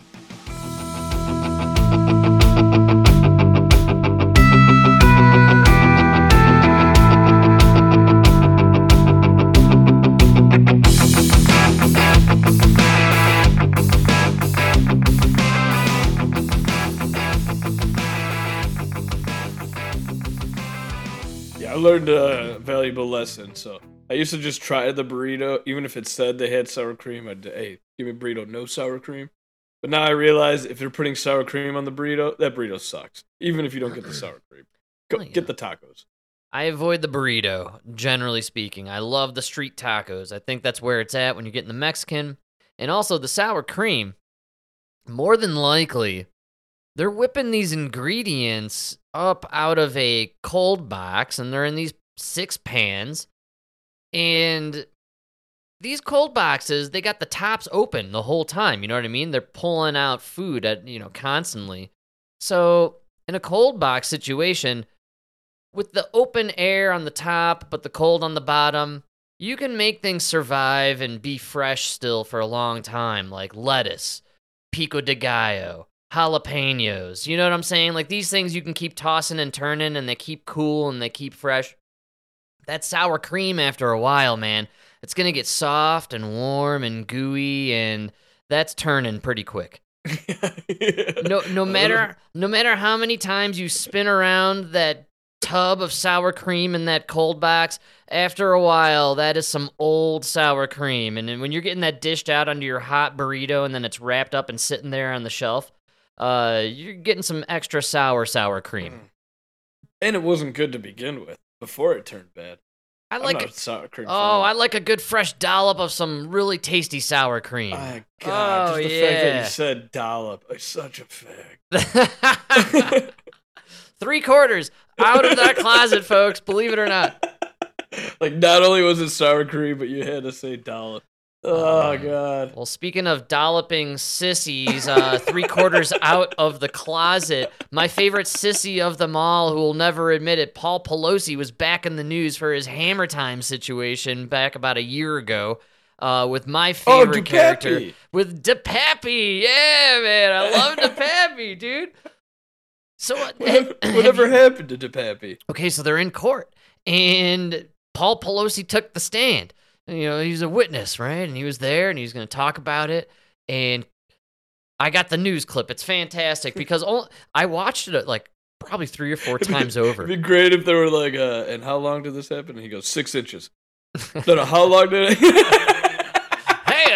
Learned a valuable lesson. So I used to just try the burrito, even if it said they had sour cream. I'd hey, give me a burrito, no sour cream. But now I realize if they're putting sour cream on the burrito, that burrito sucks. Even if you don't get the sour cream, Go, Well, yeah. get the tacos. I avoid the burrito, generally speaking. I love the street tacos. I think that's where it's at when you're getting the Mexican. And also the sour cream. More than likely, they're whipping these ingredients up out of a cold box and they're in these six pans. And these cold boxes, they got the tops open the whole time. You know what I mean? They're pulling out food at, you know, constantly. So, in a cold box situation, with the open air on the top but the cold on the bottom, you can make things survive and be fresh still for a long time, like lettuce, pico de gallo, jalapenos. You know what I'm saying? Like these things you can keep tossing and turning and they keep cool and they keep fresh. That sour cream after a while, man, it's going to get soft and warm and gooey and that's turning pretty quick. No no matter no matter how many times you spin around that tub of sour cream in that cold box, after a while that is some old sour cream. And when you're getting that dished out under your hot burrito and then it's wrapped up and sitting there on the shelf, uh you're getting some extra sour sour cream. And it wasn't good to begin with before it turned bad. I I'm like a sour cream. Oh, I like a good fresh dollop of some really tasty sour cream. My God, Oh, just the fact that you said dollop is such a fag. Three quarters out of that closet, folks. Believe it or not. like not only was it sour cream, but you had to say dollop. Oh Um, God. Well, speaking of dolloping sissies, uh, three quarters out of the closet, my favorite sissy of them all, who will never admit it, Paul Pelosi, was back in the news for his Hammer Time situation back about a year ago. Uh, with my Oh, favorite character, DePappy. with DePappy. Yeah, man, I love DePappy, dude. So uh, Whatever, whatever you- happened to DePappy? Okay, so they're in court, and Paul Pelosi took the stand. You know, he's a witness, right? And he was there, and he was going to talk about it. And I got the news clip. It's fantastic because all, I watched it like probably three or four times over. It'd be great if they were like, uh, and how long did this happen? And he goes, six inches. no, no, how long did it? hey,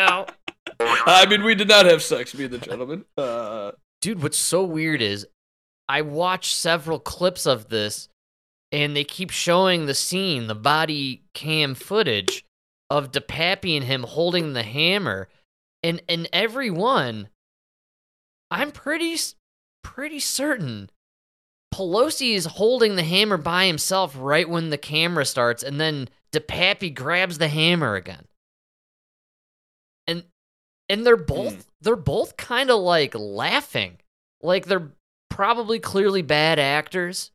I mean, we did not have sex, me and the gentleman. Uh, dude, what's so weird is I watched several clips of this, and they keep showing the scene, the body cam footage of DePappy and him holding the hammer, and and every one, I'm pretty s- pretty certain Pelosi is holding the hammer by himself right when the camera starts, and then DePappy grabs the hammer again, and and they're both Hmm. they're both kind of like laughing, like they're probably clearly bad actors.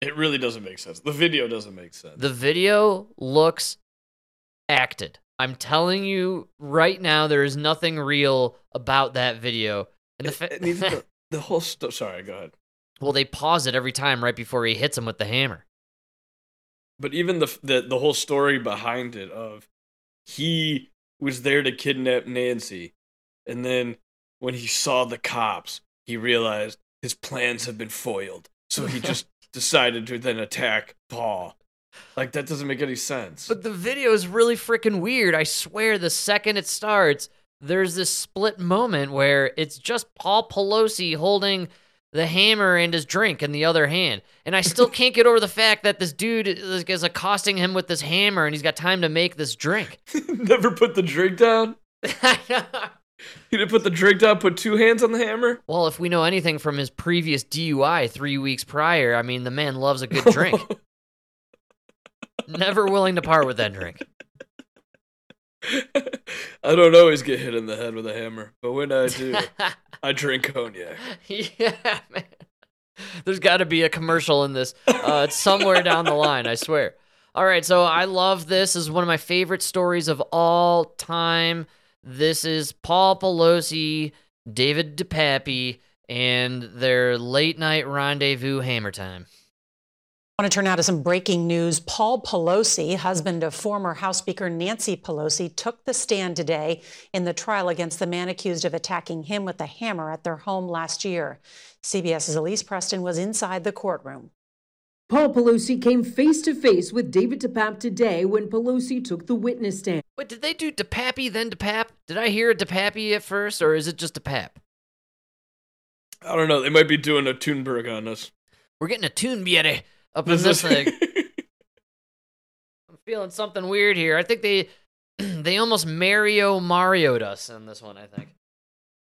it really doesn't make sense. The video doesn't make sense. The video looks acted. I'm telling you right now, there is nothing real about that video. And the uh, fa- And even the, the whole sto- Sorry, go ahead. well, they pause it every time right before he hits him with the hammer. But even the the the whole story behind it of he was there to kidnap Nancy, and then when he saw the cops, he realized his plans have been foiled. So he just decided to then attack Paul. Like that doesn't make any sense. But the video is really freaking weird. I swear, the second it starts, there's this split moment where it's just Paul Pelosi holding the hammer and his drink in the other hand. And I still can't get over the fact that this dude is, is accosting him with this hammer and he's got time to make this drink. Never put the drink down. He didn't put the drink down. Put two hands on the hammer. well, if we know anything from his previous DUI three weeks prior, I mean, the man loves a good drink. Never willing to part with that drink. I don't always get hit in the head with a hammer, but when I do, I drink cognac. yeah, man. There's got to be a commercial in this. Uh, it's somewhere down the line, I swear. All right, so I love this. This is one of my favorite stories of all time. This is Paul Pelosi, David DePappy, and their late night rendezvous hammer time. I want to turn now to some breaking news. Paul Pelosi, husband of former House Speaker Nancy Pelosi, took the stand today in the trial against the man accused of attacking him with a hammer at their home last year. CBS's Elise Preston was inside the courtroom. Paul Pelosi came face to face with David DePape today when Pelosi took the witness stand. Wait, did they do DePappy then DePap? Did I hear DePappy at first, or is it just DePap? I don't know. They might be doing a Thunberg on us. We're getting a tune beauty up in this thing. I'm feeling something weird here. I think they they almost Mario Mario'd us in this one. I think.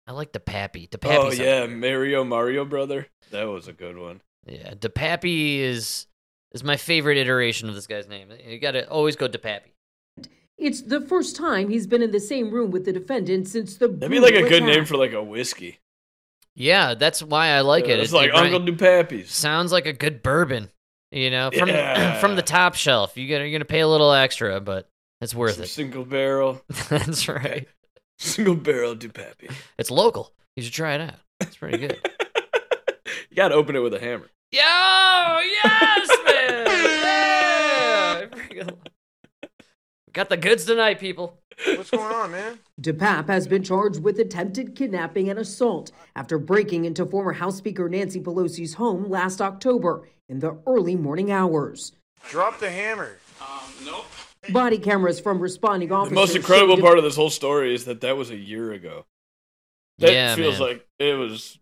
I like the Pappy. The DePappy. oh yeah, weird. Mario Mario brother. That was a good one. yeah. the Pappy is is my favorite iteration of this guy's name. You got to always go to Pappy. It's the first time he's been in the same room with the defendant since the. That'd be like a brutal good name for like a whiskey. Yeah, that's why I like it. It's It- like it ri- Uncle DePappy's. sounds like a good bourbon. You know, from Yeah. from the top shelf. You gotta, you're gonna pay a little extra, but it's worth Some it. Single barrel, That's right. single barrel DePappy. It's local. You should try it out. It's pretty good. you gotta open it with a hammer. Yo, yes, man. Yeah. Got the goods tonight, people. What's going on, man? DePape has been charged with attempted kidnapping and assault after breaking into former House Speaker Nancy Pelosi's home last October in the early morning hours. Drop the hammer. Um, nope. Body cameras from responding officers. The most incredible part of this whole story is that that was a year ago. That Yeah, feels man. like it was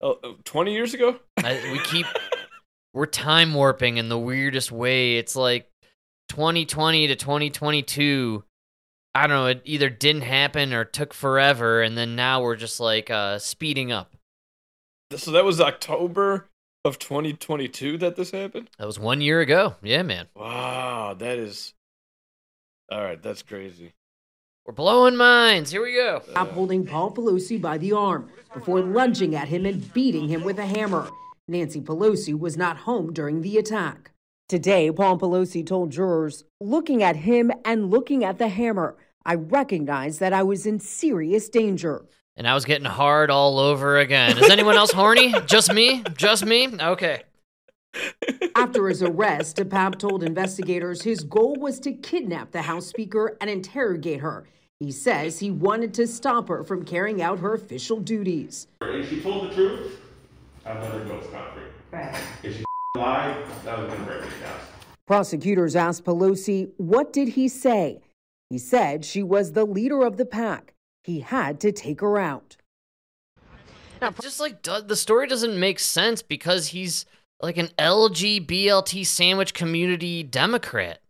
oh, oh, 20 years ago. I, we keep we're time warping in the weirdest way. It's like 2020 to 2022. I don't know. It either didn't happen or took forever, and then now we're just like uh, speeding up. So that was October of 2022 that this happened. That was one year ago. Yeah, man. Wow, that is. All right, that's crazy. We're blowing minds. Here we go. DePape holding Paul Pelosi by the arm before lunging at him and beating him with a hammer. Nancy Pelosi was not home during the attack. Today, Paul Pelosi told jurors, looking at him and looking at the hammer, I recognized that I was in serious danger. And I was getting hard all over again. Is anyone else horny? Just me? Just me? Okay. After his arrest, DePape told investigators his goal was to kidnap the House Speaker and interrogate her. He says he wanted to stop her from carrying out her official duties. If she told the truth, I'd let her go scot free. If she lied, that was gonna break me down. Prosecutors asked Pelosi, what did he say? He said she was the leader of the pack. He had to take her out. Just like the story doesn't make sense because he's like an LG BLT sandwich community Democrat.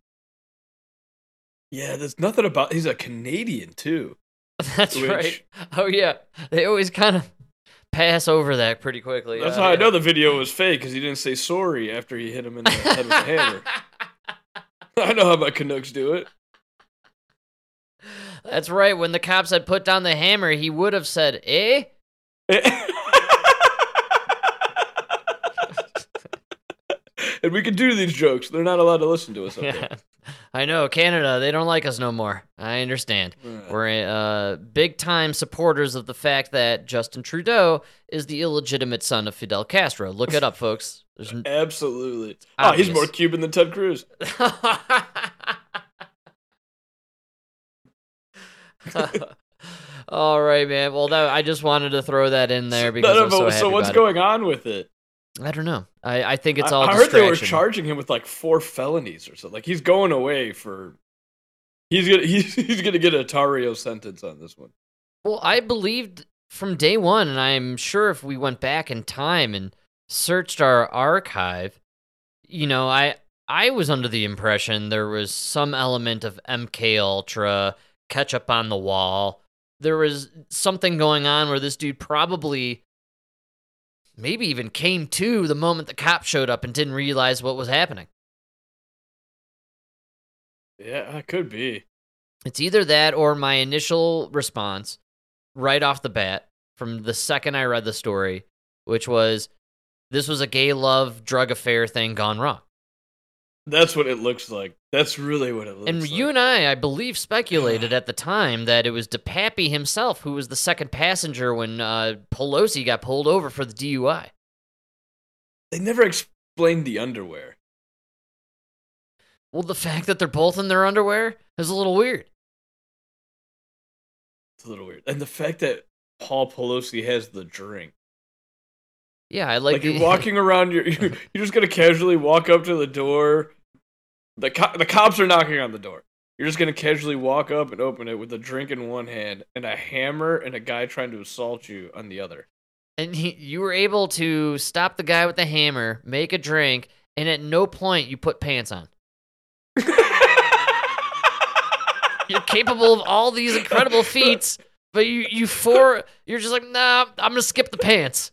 Yeah, there's nothing about. He's a Canadian too. That's Which- right. Oh yeah, they always kind of pass over that pretty quickly. That's Uh, how I know the video was fake because he didn't say sorry after he hit him in the head with a hammer. I know how my Canucks do it. That's right. When the cops had put down the hammer, he would have said, "Eh." and we can do these jokes. They're not allowed to listen to us. Yeah. I know Canada. They don't like us no more. I understand. We're uh, big time supporters of the fact that Justin Trudeau is the illegitimate son of Fidel Castro. Look it up, folks. There's Absolutely. Oh, he's more Cuban than Ted Cruz. All right, man. Well, that, I just wanted to throw that in there because No, no, so so what's going on with it? it. I don't know. I, I think it's all. I, heard they were charging him with like four felonies or something. Like he's going away for. He's gonna he's, he's gonna get a Tarrio sentence on this one. Well, I believed from day one, and I'm sure if we went back in time and searched our archive, you know, I I was under the impression there was some element of MK Ultra, ketchup on the wall. There was something going on where this dude probably maybe even came to the moment the cop showed up and didn't realize what was happening. Yeah, it could be. It's either that or my initial response right off the bat from the second I read the story, which was this was a gay love drug affair thing gone wrong. That's what it looks like. That's really what it looks And like. And you and I, I believe, speculated at the time that it was DePappy himself who was the second passenger when uh, Pelosi got pulled over for the DUI. They never explained the underwear. Well, the fact that they're both in their underwear is a little weird. It's a little weird. And the fact that Paul Pelosi has the drink. Yeah, I like, Like, you're walking around, you're you're just gonna casually walk up to the door. The co- the cops are knocking on the door. You're just gonna casually walk up and open it with a drink in one hand and a hammer and a guy trying to assault you on the other. and he, you were able to stop the guy with the hammer, make a drink, and at no point you put pants on. you're capable of all these incredible feats, but you you for you're just like, nah, I'm gonna skip the pants.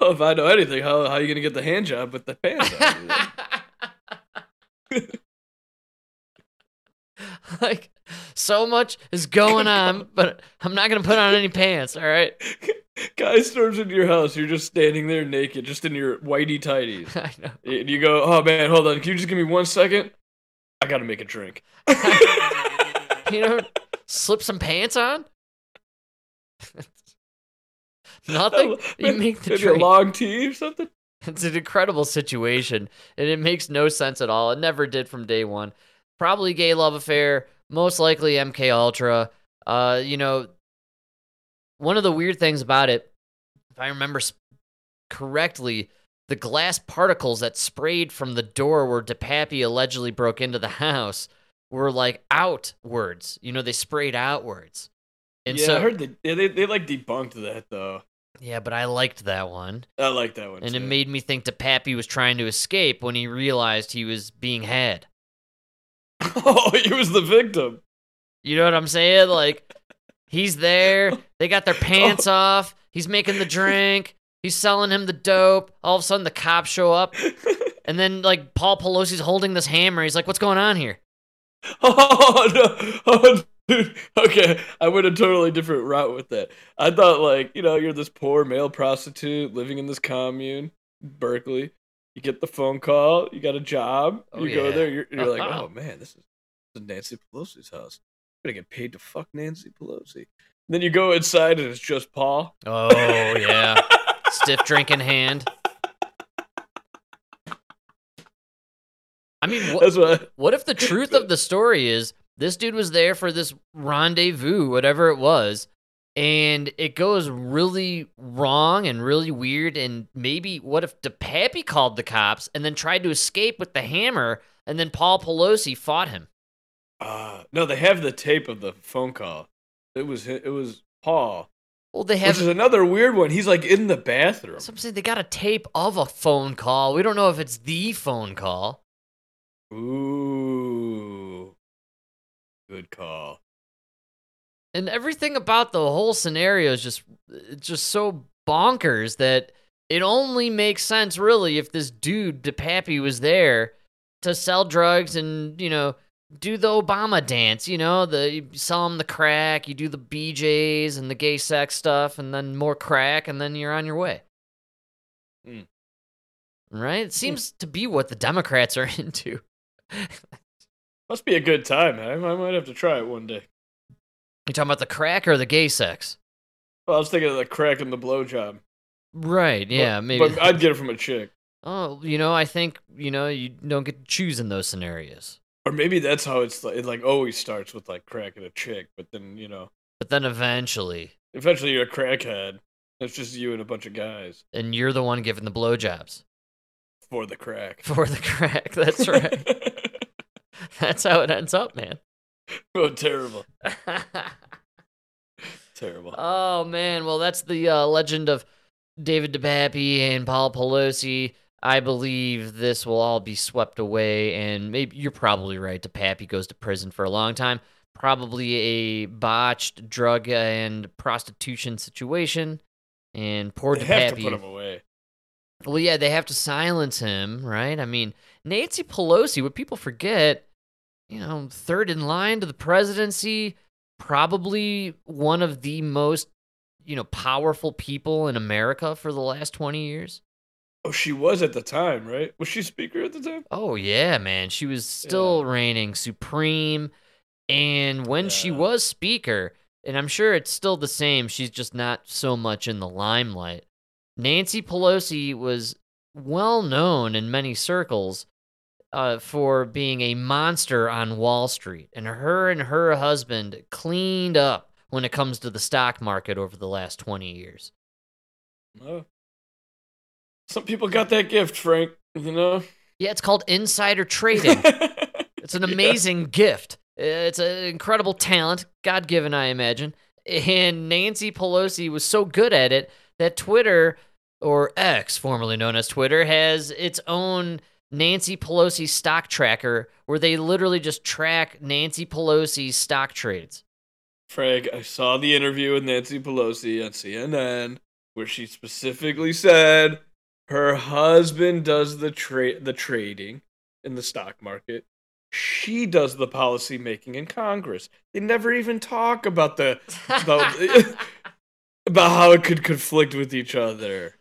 Well, if I know anything, how how you gonna get the hand job with the pants on? like so much is going on, but I'm not gonna put on any pants. All right. Guy storms into your house. You're just standing there naked, just in your whitey tighties. I know. And you go, "Oh man, hold on. Can you just give me one second? I gotta make a drink." You know, slip some pants on. Nothing. You make the Maybe drink. a long tea or something. It's an incredible situation, and it makes no sense at all. It never did from day one. Probably gay love affair, most likely MK Ultra. Uh, you know, one of the weird things about it, if I remember correctly, the glass particles that sprayed from the door where DePappy allegedly broke into the house were like outwards. You know, they sprayed outwards. And yeah, so, I heard they, they they like debunked that though. Yeah, but I liked that one. I like that one. And it made me think DePappy was trying to escape when he realized he was being had. oh, he was the victim. You know what I'm saying? Like, he's there. They got their pants oh. off. He's making the drink. He's selling him the dope. All of a sudden, the cops show up. And then, like, Paul Pelosi's holding this hammer. He's like, what's going on here? Oh no! Oh, dude. Okay, I went a totally different route with that. I thought like you know you're this poor male prostitute living in this commune, Berkeley. You get the phone call. You got a job. Oh, you go there. You're, you're like, oh man, this is, this is Nancy Pelosi's house. I'm gonna get paid to fuck Nancy Pelosi. then you go inside and it's just Paul. Oh, yeah. Stiff drink in hand. I mean, what. what if the truth of the story is this dude was there for this rendezvous, whatever it was, and it goes really wrong and really weird? And maybe what if DePappy called the cops and then tried to escape with the hammer, and then Paul Pelosi fought him? Uh, no, they have the tape of the phone call. It was it was Paul. Well, they have. Which is another weird one. He's like in the bathroom. So I'm saying they got a tape of a phone call. We don't know if it's the phone call. Ooh. Good call. and everything about the whole scenario is just it's just so bonkers that it only makes sense really if this dude DePappy was there to sell drugs and you know do the Obama dance you know the you sell him the crack you do the BJ's and the gay sex stuff and then more crack and then you're on your way Mm. right it seems to be what the Democrats are into Must be a good time, man. I might have to try it one day. you talking about the crack or the gay sex Well, I was thinking of the crack and the blowjob. right yeah But- maybe But I'd get it from a chick. Oh, you know, I think you know you don't get to choose in those scenarios. Or maybe that's how it's like, it like always starts with like crack and a chick, but then, you know, But then eventually, eventually you're a crackhead. It's just you and a bunch of guys and you're the one giving the blowjobs for the crack. for the crack. That's right. That's how it ends up, man. oh, terrible. Terrible. oh man, well that's the uh, legend of David DePappy and Paul Pelosi. I believe this will all be swept away, and maybe you're probably right. DePappy goes to prison for a long time. Probably a botched drug and prostitution situation, and poor They DePappy. have to put him away. Well, yeah, they have to silence him, right? I mean, Nancy Pelosi, what people forget, you know, third in line to the presidency, probably one of the most, you know, powerful people in America for the last 20 years. Oh, she was at the time, right? Was she speaker at the time? Oh, yeah, man. She was still reigning supreme. And when she was speaker, and I'm sure it's still the same, she's just not so much in the limelight. Nancy Pelosi was well known in many circles uh, for being a monster on Wall Street, and her and her husband cleaned up when it comes to the stock market over the last 20 years. Oh. Some people got that gift, Frank. You know. Yeah, it's called insider trading. it's an amazing gift. It's an incredible talent, God given, I imagine. And Nancy Pelosi was so good at it that Twitter, or X, formerly known as Twitter, has its own Nancy Pelosi stock tracker where they literally just track Nancy Pelosi's stock trades. Frank, I saw the interview with Nancy Pelosi on CNN where she specifically said her husband does the trade the trading in the stock market. She does the policy making in Congress. They never even talk about the about, about how it could conflict with each other.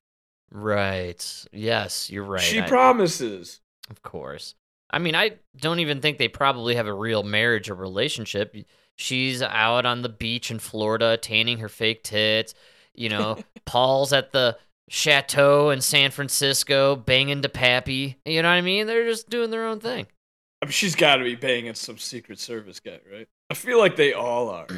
Right. Yes, you're right. She I- promises. Of course. I mean, I don't even think they probably have a real marriage or relationship. She's out on the beach in Florida tanning her fake tits. You know, Paul's at the chateau in San Francisco banging to Pappy. You know what I mean? They're just doing their own thing. I mean, she's got to be banging some Secret Service guy, right? I feel like they all are.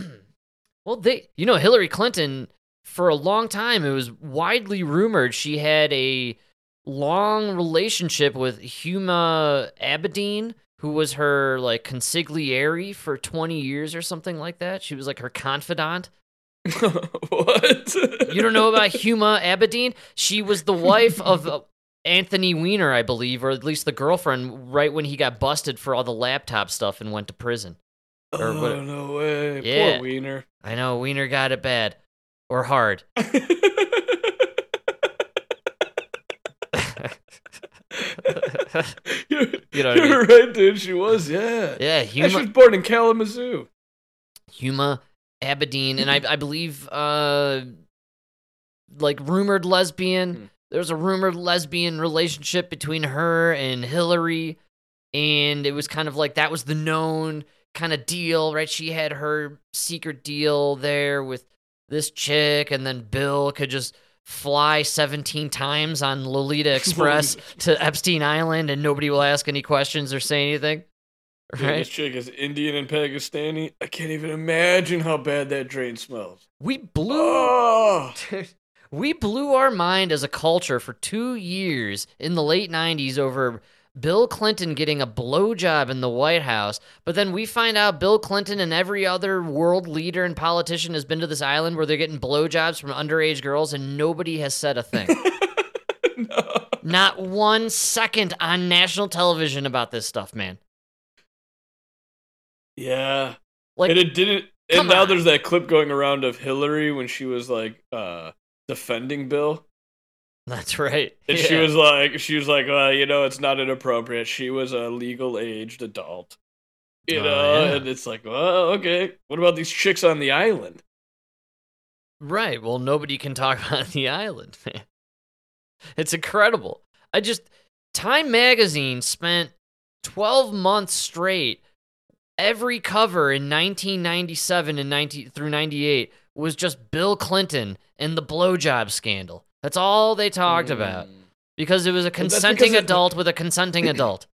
Well, they, you know, Hillary Clinton, for a long time, it was widely rumored she had a long relationship with Huma Abedin, who was her like consigliere for 20 years or something like that. She was like her confidant. what? You don't know about Huma Abedin? She was the wife of uh, Anthony Weiner, I believe, or at least the girlfriend, right when he got busted for all the laptop stuff and went to prison. Or oh what- no way! Yeah. Poor Weiner. I know Weiner got it bad or hard. You're, You know what I you're right, dude. She was, yeah. Yeah, Hey, she was born in Kalamazoo. Huma Abedin, and I, I believe, uh, like rumored lesbian. There was a rumored lesbian relationship between her and Hillary, and it was kind of like that was the known kind of deal, right? She had her secret deal there with this chick, and then Bill could just fly 17 times on Lolita Express to Epstein Island, and nobody will ask any questions or say anything. Dude, This chick is Indian and Pakistani. I can't even imagine how bad that drain smells. We blew Oh, we blew our mind as a culture for two years in the late 90s over Bill Clinton getting a blowjob in the White House, but then we find out Bill Clinton and every other world leader and politician has been to this island where they're getting blowjobs from underage girls and nobody has said a thing. Not one second on national television about this stuff, man. yeah. Like, and it didn't. And now on. there's that clip going around of Hillary when she was like uh defending Bill. That's right. And she was like, she was like, well, you know, it's not inappropriate. She was a legal aged adult. You Oh, know, yeah. and it's like, well, okay. What about these chicks on the island? Right. Well, nobody can talk about the island, man. It's incredible. I just Time magazine spent 12 months straight every cover in 1997 and 90 through 98 was just Bill Clinton and the blowjob scandal. That's all they talked about because it was a Mm. consenting because it- adult with a consenting adult.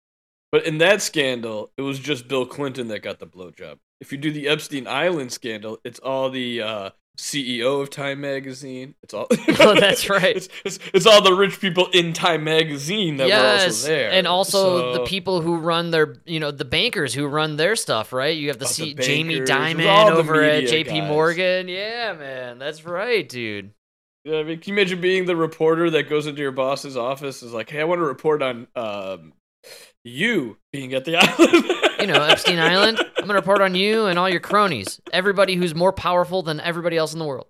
But in that scandal, it was just Bill Clinton that got the blowjob. If you do the Epstein Island scandal, it's all the uh, CEO of Time Magazine. It's all. Oh, that's right. It's, it's, it's all the rich people in Time Magazine that were also there, And also the people who run their, you know, the bankers who run their stuff, right? You have the, Oh, the C- Jamie Dimon over at JP guys. Morgan. Yeah, man. That's right, dude. Yeah, I mean, can you imagine being the reporter that goes into your boss's office is like, "Hey, I want to report on um, you being at the island." You know, Epstein Island. I'm going to report on you and all your cronies. Everybody who's more powerful than everybody else in the world.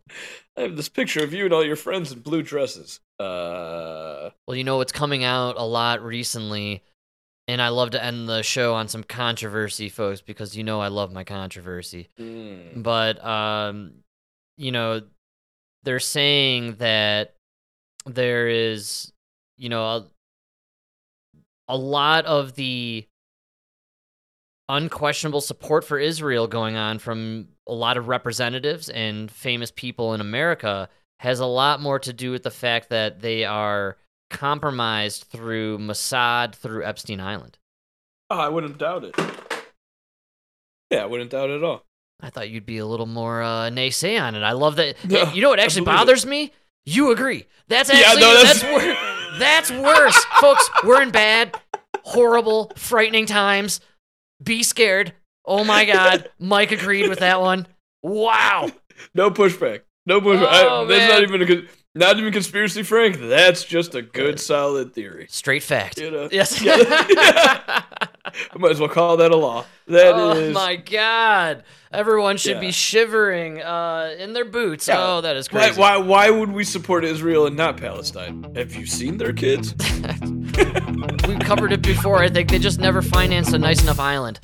I have this picture of you and all your friends in blue dresses. Uh, Well, you know, it's coming out a lot recently. And I love to end the show on some controversy, folks, because you know I love my controversy. mm, but um you know they're saying that there is you know a, a lot of the unquestionable support for Israel going on from a lot of representatives and famous people in America has a lot more to do with the fact that they are compromised through Mossad through Epstein Island. oh, I wouldn't doubt it. Yeah, I wouldn't doubt it at all. I thought you'd be a little more uh, naysay on it. I love that. No, you know what actually believe it. bothers me? You agree. That's Yeah, actually no, that's, that's- where That's worse. Folks, we're in bad, horrible, frightening times. Be scared. Oh my God. Mike agreed with that one. Wow. No pushback. No pushback. Oh, I, that's not even a not even conspiracy, Frank. That's just a good, solid theory. Straight fact. You know? Yes. Yeah. I might as well call that a law. That is. oh my God. Everyone should Yeah. be shivering uh, in their boots. Yeah. Oh, that is Why, crazy. why, why would we support Israel and not Palestine? Have you seen their kids? We've covered it before. I think they just never financed a nice enough island.